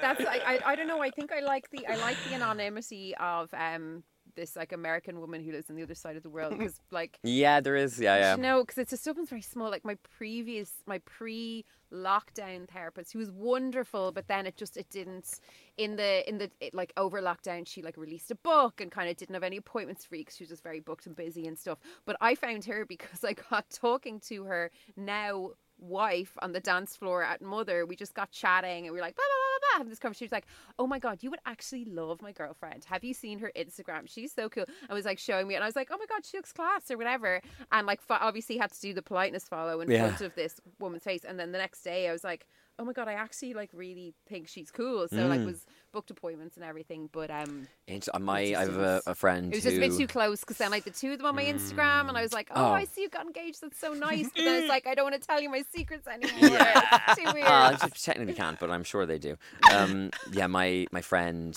That's I, I I don't know. I think I like the I like the anonymity of um this like American woman who lives on the other side of the world because like yeah, there is, yeah, yeah. No, because it's a Dublin's very small. Like my previous, my pre-lockdown therapist, who was wonderful, but then it just it didn't in the in the it, like over lockdown. She like released a book and kind of didn't have any appointments free because she was just very booked and busy and stuff. But I found her because I got talking to her now wife on the dance floor at Mother. We just got chatting and we were like blah blah blah blah. Having this conversation, she was like, "Oh my god, you would actually love my girlfriend. Have you seen her Instagram? She's so cool." I was like showing me, and I was like, "Oh my god, she looks class or whatever." And like, obviously, had to do the politeness follow in Yeah. front of this woman's face. And then the next day, I was like, "Oh my god, I actually like really think she's cool." So like, Mm. was booked appointments and everything. But um, Int- uh, my, It's I just- have a, a friend it was just a bit too close because then like the two of them on my Instagram, and I was like, "Oh, Oh. I see you got engaged. That's so nice." But then it's like, I don't want to tell you my secrets anymore. It's too weird. Uh, technically can't, but I'm sure they do. Um, yeah, my my friend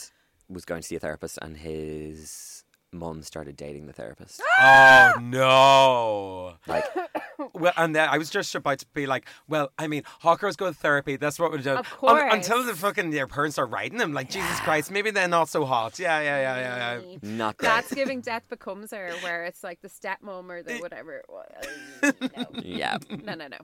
was going to see a therapist, and his mom started dating the therapist. Oh no! Like, Well, and then I was just about to be like, well, I mean, hawkers go to therapy. That's what we're doing. Of Un- course. until the fucking their parents are writing them, like Jesus Christ, maybe they're not so hot. Yeah, yeah, yeah, yeah, yeah. not great. That's giving death becomes her, where it's like the stepmom or the whatever. it was. No, yeah. no, no, no, no,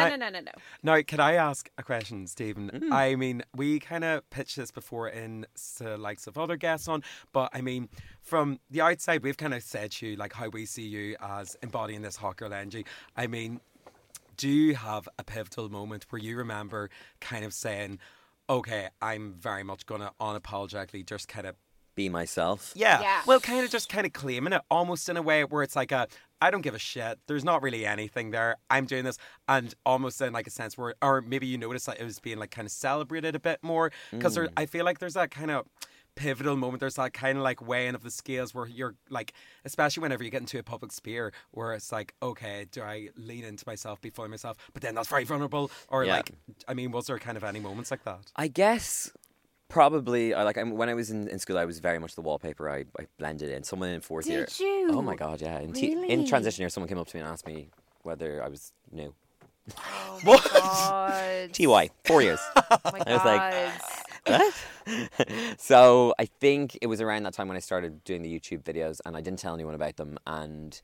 I- no, no, no, no. Now, can I ask a question, Stephen? Mm. I mean, we kind of pitched this before in the likes of other guests on, but I mean, from the outside, we've kind of said to you like how we see you as embodying this hot girl energy. I mean, do you have a pivotal moment where you remember kind of saying, "Okay, I'm very much gonna unapologetically just kind of be myself. Yeah. Yeah. Well, kind of just kind of claiming it almost in a way where it's like a, I don't give a shit. There's not really anything there. I'm doing this. And almost in like a sense where, or maybe you notice that it was being like kind of celebrated a bit more. Because Mm. I feel like there's that kind of pivotal moment. There's that kind of like weighing of the scales where you're like, especially whenever you get into a public sphere where it's like, okay, do I lean into myself, be fully myself? But then that's very vulnerable. Or Yeah. like, I mean, was there kind of any moments like that? I guess probably I like I'm, when I was in, in school I was very much the wallpaper I, I blended in someone in fourth year you? oh my god yeah in, t- Really? in transition year someone came up to me and asked me whether I was new oh What? God. TY four years Oh my I was like, God. What? so I think it was around that time when I started doing the YouTube videos, and I didn't tell anyone about them. And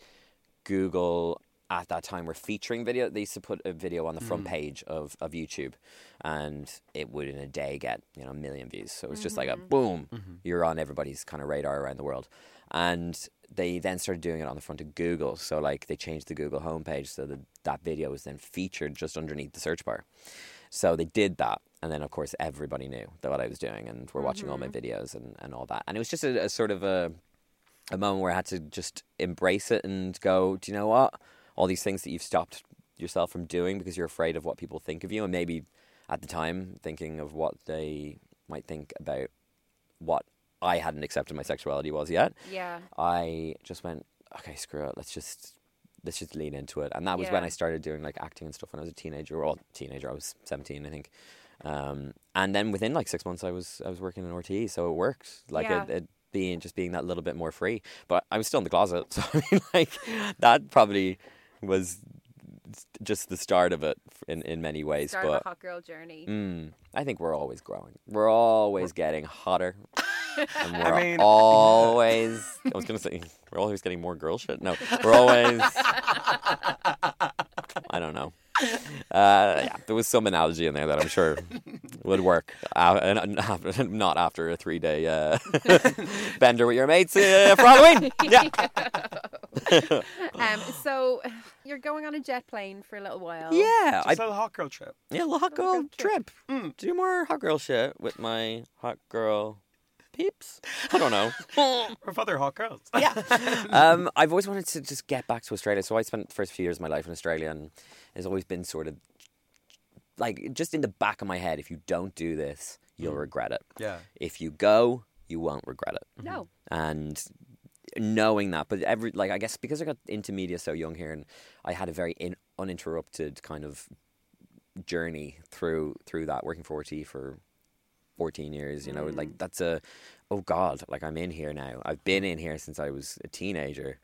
Google at that time were featuring video. They used to put a video on the front mm. page of, of YouTube, and it would in a day get you know a million views. So it was just like a mm-hmm. boom, mm-hmm. you're on everybody's kind of radar around the world. And they then started doing it on the front of Google. So like they changed the Google homepage so that that video was then featured just underneath the search bar. So they did that. And then, of course, everybody knew that what I was doing and were watching all my mm-hmm. videos and, and all that. And it was just a, a sort of a, a moment where I had to just embrace it and go, do you know what? All these things that you've stopped yourself from doing because you're afraid of what people think of you. And maybe at the time thinking of what they might think about what I hadn't accepted my sexuality was yet. Yeah. I just went, okay, screw it. Let's just let's just lean into it. And that was when I started doing like acting and stuff when I was a teenager. Well, teenager, I was seventeen, I think. Um, and then within like six months, I was I was working in RTÉ, so it worked. Like Yeah. it, it being just being that little bit more free. But I was still in the closet, so I mean, like that probably was just the start of it in in many ways. Start but of a hot girl journey. Mm, I think we're always growing. We're always getting hotter. And we're mean- always. I was going to say, we're always getting more girl shit. No, we're always. I don't know. Uh, yeah, there was some analogy in there that I'm sure would work. Uh, and and not after a three day uh, bender with your mates uh, for Halloween. Yeah. Um, so you're going on a jet plane for a little while. Yeah. I, Just a little hot girl trip. yeah, a little hot girl girl trip. Do more hot girl shit with my hot girl peeps. I don't know. Or other hot girls. yeah. um, I've always wanted to just get back to Australia. So I spent the first few years of my life in Australia, and it's always been sort of like just in the back of my head. If you don't do this, you'll regret it. Yeah. If you go, you won't regret it. No. And knowing that, but every like I guess because I got into media so young here, and I had a very in, uninterrupted kind of journey through through that working for RTÉ for 14 years you know like mm. that's a oh god like i'm in here now. I've been in here since i was a teenager.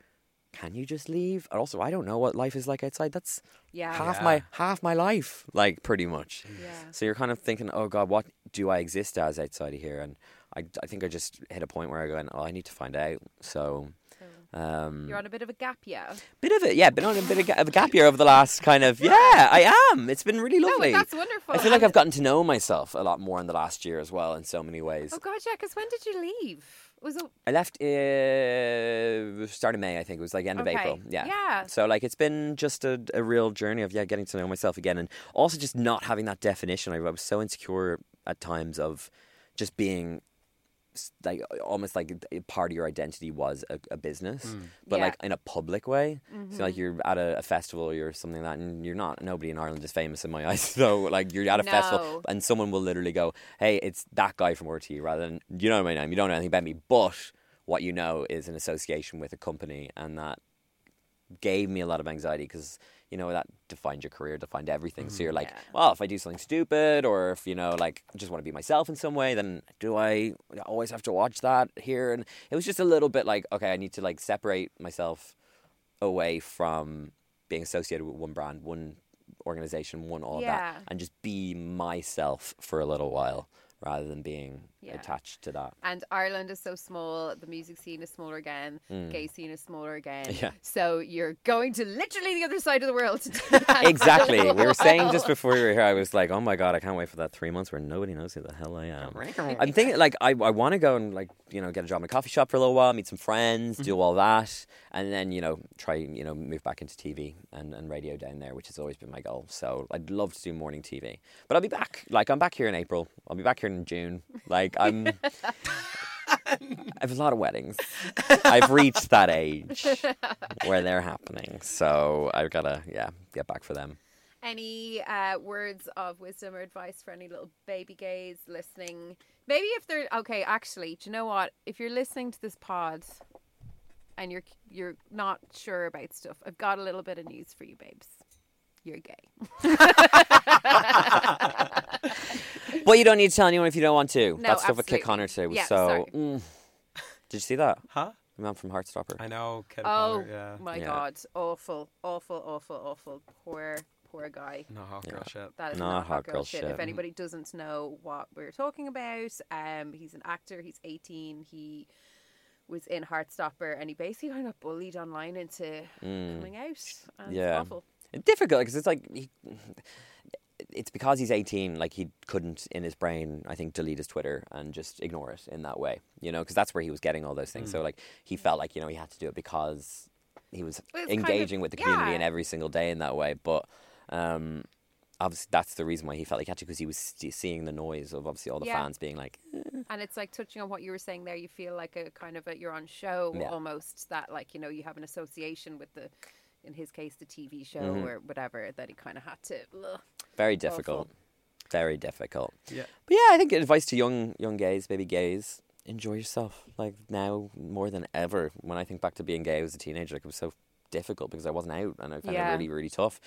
Can you just leave? And also i don't know what life is like outside. That's Yeah. half Yeah. my half my life like pretty much. Yeah. so you're kind of thinking oh god what do i exist as outside of here? And i, I think i just hit a point where i go oh i need to find out. So um You're on a bit of a gap, year. bit of it yeah been on a bit of, ga- of a gap year over the last kind of yeah i am it's been really lovely No, that's wonderful. I feel like I've gotten to know myself a lot more in the last year as well, in so many ways. Oh God, yeah. Because when did you leave? Was it I left uh, start of May, I think it was like end of Okay. April. Yeah, Yeah. So like it's been just a, a real journey of yeah, getting to know myself again, and also just not having that definition. I, I was so insecure at times of just being like almost like a part of your identity was a, a business, mm. but Yeah. like in a public way. So like mm-hmm. you're at a, a festival or something like that, and you're not. Nobody in Ireland is famous in my eyes. So like you're at a No. festival, and someone will literally go, "Hey, it's that guy from RTÉ," rather than you know my name. You don't know anything about me, but what you know is an association with a company, and that gave me a lot of anxiety because you know that defined your career, defined everything. So mm-hmm. you're like, Yeah. well, if I do something stupid, or if you know, like, just want to be myself in some way, then do I always have to watch that here? And it was just a little bit like, okay, I need to like separate myself away from being associated with one brand, one organization, one all of Yeah. that, and just be myself for a little while rather than being Yeah. attached to that. And Ireland is so small, the music scene is smaller again, gay scene is smaller again. Mm. Yeah. So you're going to literally the other side of the world to do that. exactly. We were saying just before we were here, I was like, oh my god, I can't wait for that three months where nobody knows who the hell I am. I'm thinking like I, I want to go and like you know get a job in a coffee shop for a little while, meet some friends, do all that, and then you know try you know move back into TV and, and radio down there, which has always been my goal. So I'd love to do morning TV, but I'll be back. Like I'm back here in April. I'll be back here in June. Like I'm. I have a lot of weddings. I've reached that age where they're happening, so I've gotta yeah get back for them. Any uh, words of wisdom or advice for any little baby gays listening? Maybe if they're okay, actually, do you know what? If you're listening to this pod and you're you're not sure about stuff, I've got a little bit of news for you, babes. You're gay. But you don't need to tell anyone if you don't want to. No, that stuff with Kit absolutely. Connor today was Yeah, so. sorry. mm. Did you see that? Huh? The man from Heartstopper. I know. Kit Oh Connor, yeah. my Yeah. god, awful, awful, awful, awful. Poor, poor guy. No hot girl shit. That is Not not, hot girl, shit. shit. If anybody doesn't know what we're talking about, um, he's an actor. He's 18. He was in Heartstopper, and he basically kind of bullied online into coming out. And Mm. Yeah. it's awful. difficult because it's like he, it's because he's 18 like he couldn't in his brain i think delete his twitter and just ignore it in that way you know because that's where he was getting all those things so like he felt like you know he had to do it because he was Well, it's kind of- engaging with the community yeah. in every single day in that way but um obviously that's the reason why he felt like he had to because he was st- seeing the noise of obviously all the Yeah. fans being like And it's like touching on what you were saying there. You feel like a kind of a you're on show Yeah. almost. That like you know you have an association with the, in his case, the TV show Mm-hmm. or whatever. That he kind of had to. Ugh. very difficult very difficult Yeah. But yeah, I think advice to young young gays, baby gays, enjoy yourself. Like now more than ever. When I think back to being gay as a teenager, like it was so difficult because I wasn't out and I found Yeah. it really, really tough.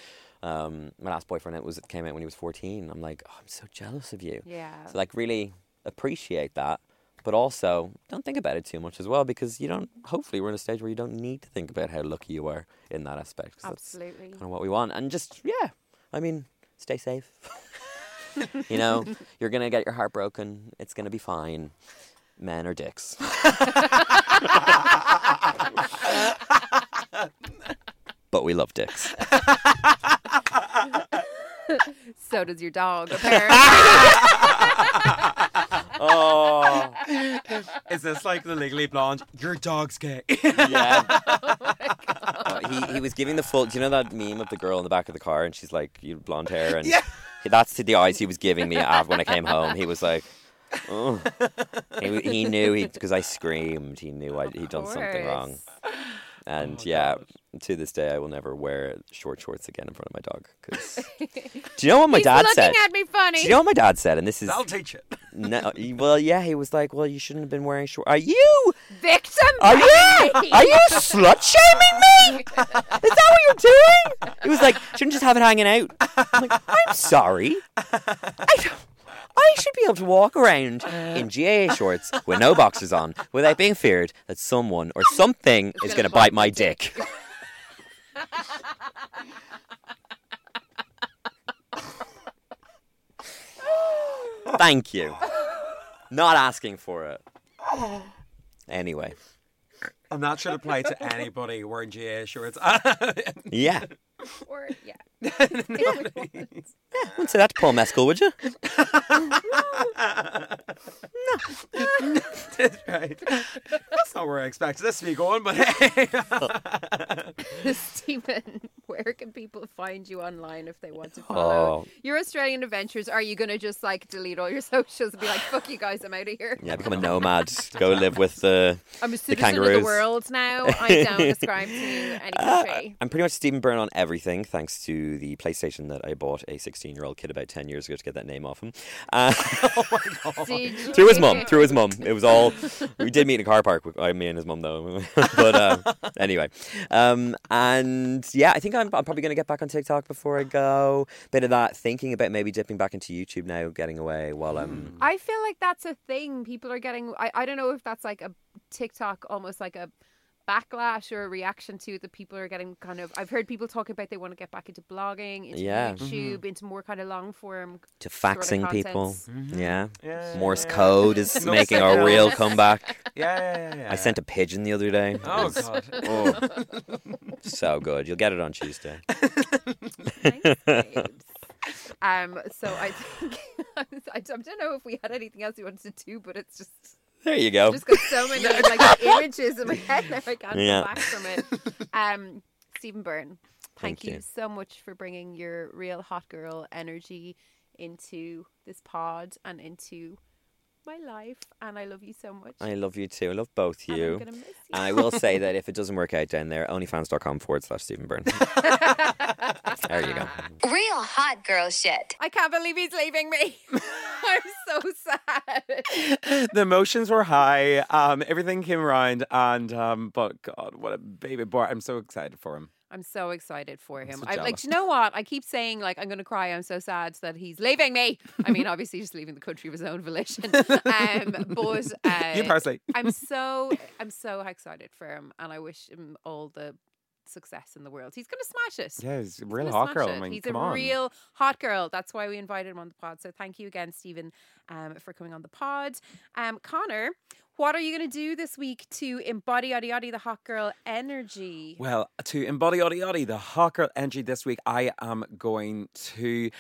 Um, my last boyfriend it was it came out when he was fourteen. I'm like, oh, I'm so jealous of you. Yeah. So like really appreciate that. But also, don't think about it too much as well because you don't. Hopefully, we're in a stage where you don't need to think about how lucky you are in that aspect. Absolutely. kind of what we want. And just yeah, I mean, stay safe. you know, you're gonna get your heart broken. It's gonna be fine. Men are dicks. but we love dicks. So does your dog, apparently. Oh, Is this like the Legally Blonde? Your dog's gay. yeah. Oh, he he was giving the full. Do you know that meme of the girl in the back of the car and she's like, "You blonde hair," and Yeah. that's the eyes he was giving me af- when I came home. He was like. Oh. He, he knew he because I screamed. He knew I, he'd done something wrong. And Oh, yeah, God. to this day, I will never wear short shorts again in front of my dog. 'cause- do you know what my He's dad looking said? at me funny. Do you know what my dad said? And this is I'll teach it. no, well, yeah. He was like, "Well, you shouldn't have been wearing short." Are you? Victim. Are you? Are you slut shaming me? Is that what you're doing? He was like, "Shouldn't just have it hanging out." I'm like, "I'm sorry. I don't." I should be able to walk around uh. in GAA shorts with no boxers on without being feared that someone or something is gonna bite bite my my dick. Thank you. Not asking for it. Anyway, And that should apply to anybody wearing GAA shorts. yeah. Or, yeah. Wouldn't say that to Paul Mescal, would you? No. no. That's right. That's not where I expected this to be going, but hey. Oh. Stephen, where can people find you online if they want to follow Oh. your Australian adventures? Are you going to just like delete all your socials and be like, fuck you guys, I'm out of here? Yeah, become a nomad. Go live with the. I'm a citizen of kangaroos. the world now. I don't ascribe to any country. I'm pretty much Stephen Byrne on everything, thanks to the PlayStation that I bought a 16 year old kid about 10 years ago to get that name off him. Uh, Did you- through his mum, through his mum. It was all. We did meet in a car park with uh, me and his mum though. but uh, anyway, um, and yeah, I think I'm, I'm probably going to get back on TikTok before I go. Bit of that thinking about maybe dipping back into YouTube now, getting away while I'm. Mm. I feel like that's a thing. People are getting. I, I don't know if that's like a TikTok, almost like a backlash or a reaction to it that people are getting kind of. I've heard people talk about they want to get back into blogging, into Yeah. YouTube, into more kind of long form. to sort of faxing people. contents. Yeah. Yeah, Morse yeah. code is No making a real comeback. Yeah, yeah, yeah, yeah. I sent a pigeon the other day. Oh god. Oh, so good. You'll get it on Tuesday. Thanks. Um, so I think I don't know if we had anything else we wanted to do, but it's just There you go. just got so many like images in my head now I can't Yeah. come back from it. Um, Stephen Byrne, thank, Thank you. you. so much for bringing your real hot girl energy into this pod and into my life, and I love you so much. I love you too. I love both and you. I'm gonna miss you. And I will say that if it doesn't work out down there, onlyfans.com forward slash Stephen Byrne. there you go. Real hot girl shit. I can't believe he's leaving me. I'm so sad. the emotions were high. Um, everything came around, and um, but God, what a baby boy! I'm so excited for him. I'm so excited for him. so I like. you know what? I keep saying like I'm going to cry. I'm so sad that he's leaving me. I mean, obviously, just leaving the country of his own volition. Um, but uh, you parsley. I'm so I'm so excited for him, and I wish him all the success in the world. He's going to smash it. Yeah, he's a real hot girl. I mean, He's a on. real hot girl. That's why we invited him on the pod. So thank you again, Stephen, um, for coming on the pod. Um, Conor, what are you going to do this week to embody yaddy yaddy the hot girl energy? Well, to embody Oddy Oddy, the hot girl energy this week, I am going to.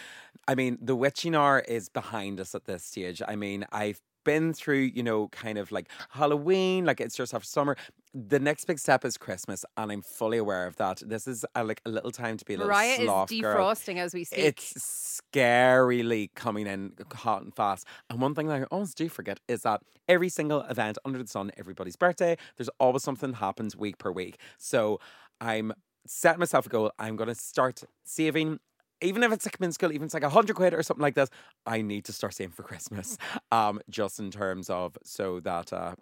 I mean, the witching hour is behind us at this stage. I mean, I've been through, you know, kind of like Halloween, like it's just after summer. The next big step is Christmas, and I'm fully aware of that. This is a, like a little time to be a little Mariah is sloth girl. defrosting as we speak. It's scarily coming in hot and fast. And one thing that I always do forget is that every single event under the sun, everybody's birthday, there's always something happens week per week. So I'm setting myself a goal. I'm going to start saving. Even if it's like minuscule, even if it's like a hundred quid or something like this, I need to start saving for Christmas. Um, just in terms of so that uh,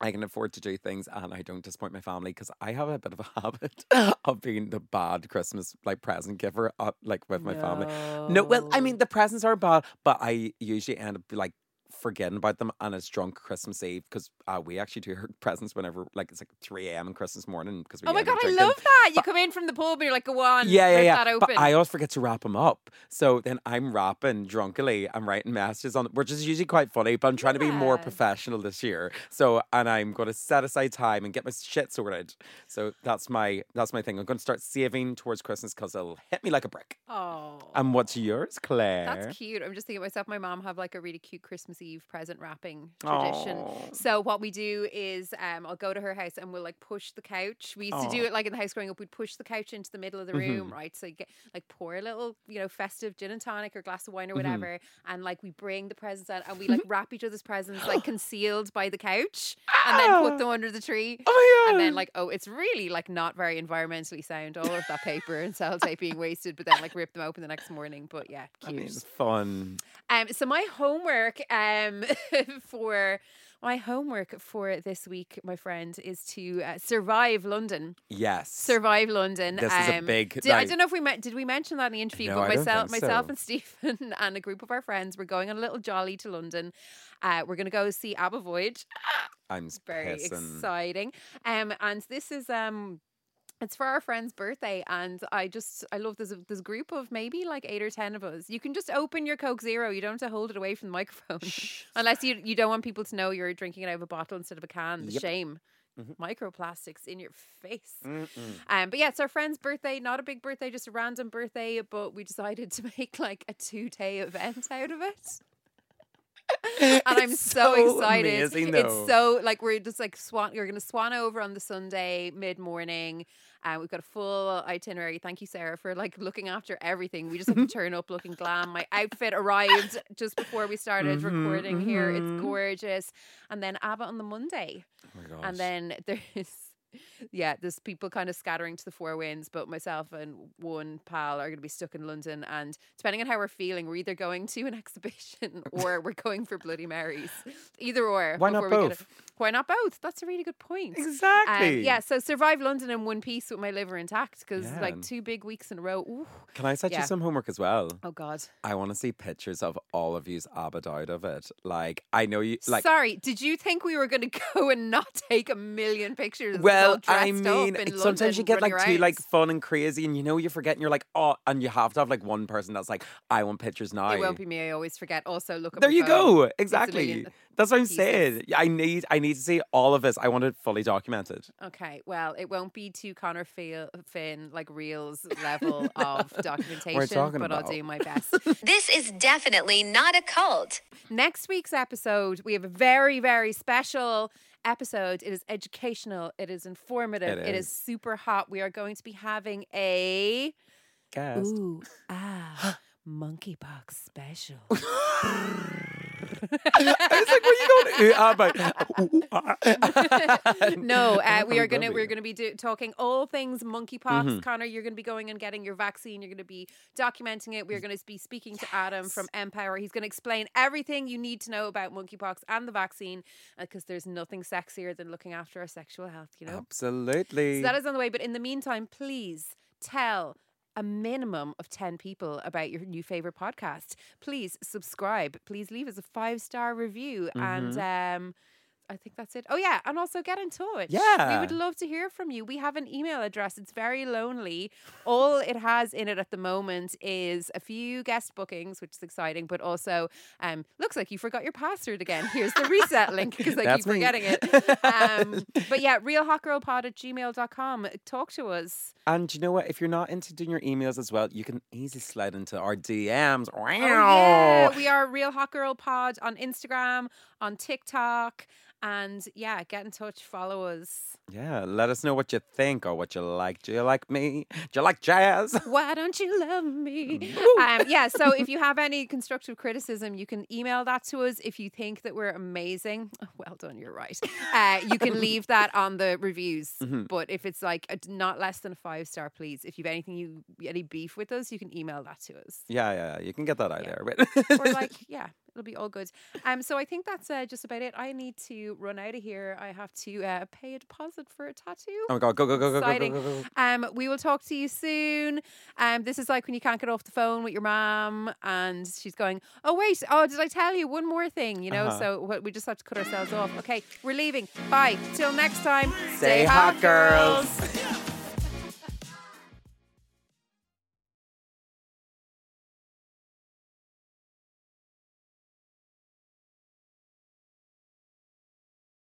I can afford to do things and I don't disappoint my family because I have a bit of a habit of being the bad Christmas like present giver, uh, like with my family. No, well, I mean the presents are bad, but I usually end up like forgetting about them and it's drunk Christmas Eve because uh, we actually do her presents whenever like it's like three a.m. on Christmas morning because we Oh my god, I love that! You But- come in from the pub and you're like, "Go on, Yeah, yeah, yeah. that open." But I always forget to wrap them up. So then I'm rapping drunkily. I'm writing messages on, which is usually quite funny. But I'm trying to be more professional this year. So and I'm going to set aside time and get my shit sorted. So that's my that's my thing. I'm going to start saving towards Christmas because it'll hit me like a brick. oh, And what's yours, Claire? That's cute. I'm just thinking myself, my mom have like a really cute Christmas Eve present wrapping tradition. Aw. So what we do is um I'll go to her house and we'll like push the couch. We used to do it like in the house growing up, we'd push the couch into the middle of the room, right? So you get like pour a little, you know, festive gin and tonic or glass of wine or whatever. And like we bring the presents out and we like wrap each other's presents like concealed by the couch and then put them under the tree. Oh my god! And then like, oh, it's really like not very environmentally sound, all of that paper and sellotape being wasted, but then like rip them open the next morning. But yeah, I cute. mean, fun. Um, so my homework um for my homework for this week, my friend, is to uh, survive London. Yes. Survive London. This is a um, big, Did, I don't know if we met. Did we mention that in the interview? No, but I myself, myself so. and Stephen and a group of our friends were going on a little jolly to London. Uh, we're going to go see Abba Voyage. I'm Very pissing. exciting. Um, and this is um. It's for our friend's birthday, and I just I love this this group of maybe like eight or ten of us. You can just open your Coke Zero. You don't have to hold it away from the microphone, unless you you don't want people to know you're drinking it out of a bottle instead of a can. The Yep. shame, Mhm. microplastics in your face. Mm-mm. Um, but yeah, it's our friend's birthday. Not a big birthday, just a random birthday. But we decided to make like a two day event out of it. and I'm so, so excited. amazing. It's so like we're just like swan. You're gonna swan over on the Sunday mid morning. Uh, we've got a full itinerary. Thank you, Sarah, for like looking after everything. We just have to turn up looking glam. My outfit arrived just before we started Mhm, recording here. mhm. It's gorgeous. And then ABBA on the Monday. Oh my gosh. And then there's yeah, there's people kind of scattering to the four winds, but myself and one pal are going to be stuck in London. And depending on how we're feeling, we're either going to an exhibition or we're going for Bloody Marys. Either or. Why not before we get both? Why not both? That's a really good point. Um, exactly. yeah, so survive London in one piece with my liver intact because Yeah. like two big weeks in a row. Ooh. Can I set Yeah. you some homework as well? Oh God. I want to see pictures of all of you's abbot out of it. Like I know you like. Sorry, did you think we were going to go and not take a million pictures? all Well, dressed I up mean, in it's- sometimes you get like running too like fun and crazy, and you know you forget, and you're like, oh, and you have to have like one person that's like, I want pictures now. It won't be me. I always forget. Also, look at There my you phone. go. Exactly. That's what I'm pieces. saying. I need I need to see all of this. I want it fully documented. Okay, well, it won't be to Conor Feel- Finn like reels level of documentation, talking but I'll do my best. This is definitely not a cult. Next week's episode, we have a very, very special episode. It is educational. It is informative. It it is is. super hot. We are going to be having a Guess. ooh ah monkeypox special. I was like, where you going? I'm like, no, uh, we are gonna we're gonna be do- talking all things monkeypox. Mm-hmm. Conor, you're gonna be going and getting your vaccine. You're gonna be documenting it. We're gonna be speaking to Adam from Empower. He's gonna explain everything you need to know about monkeypox and the vaccine, because there's nothing sexier than looking after our sexual health. You know. Absolutely. So that is on the way. But in the meantime, please tell a minimum of 10 people about your new favorite podcast. Please subscribe. Please leave us a five star review. And um, I think that's it. Oh, yeah. And also get in touch. Yeah, we would love to hear from you. We have an email address. It's very lonely. All it has in it at the moment is a few guest bookings, which is exciting, but also um, looks like you forgot your password again. Here's the reset link because I keep me. forgetting it. Um, but yeah, realhotgirlpod at gmail.com. Talk to us. and you know what? If you're not into doing your emails as well, you can easily slide into our DMs. Oh, yeah. We are Real Hot Girl Pod on Instagram, on TikTok. And yeah, get in touch, follow us. Yeah, let us know what you think or what you like. Do you like me? Do you like jazz? Why don't you love me? Um, yeah, so if you have any constructive criticism, you can email that to us. If you think that we're amazing, well done, you're right. Uh, you can leave that on the reviews. Mm-hmm. But if it's like a, not less than a five star, please. If you've anything you any beef with us, you can email that to us. Yeah, yeah, you can get that out Yeah. there. But or like, yeah, it'll be all good. Um, so I think that's uh, just about it. I need to run out of here. I have to uh, pay a deposit for a tattoo. oh my god, go go go go go go go go. go. Um, we will talk to you soon. Um, this is like when you can't get off the phone with your mom, and she's going, "Oh wait, oh did I tell you one more thing?" You know, Uh-huh. so we just have to cut ourselves off. Okay, we're leaving. Bye. Till next time. Stay hot, girls.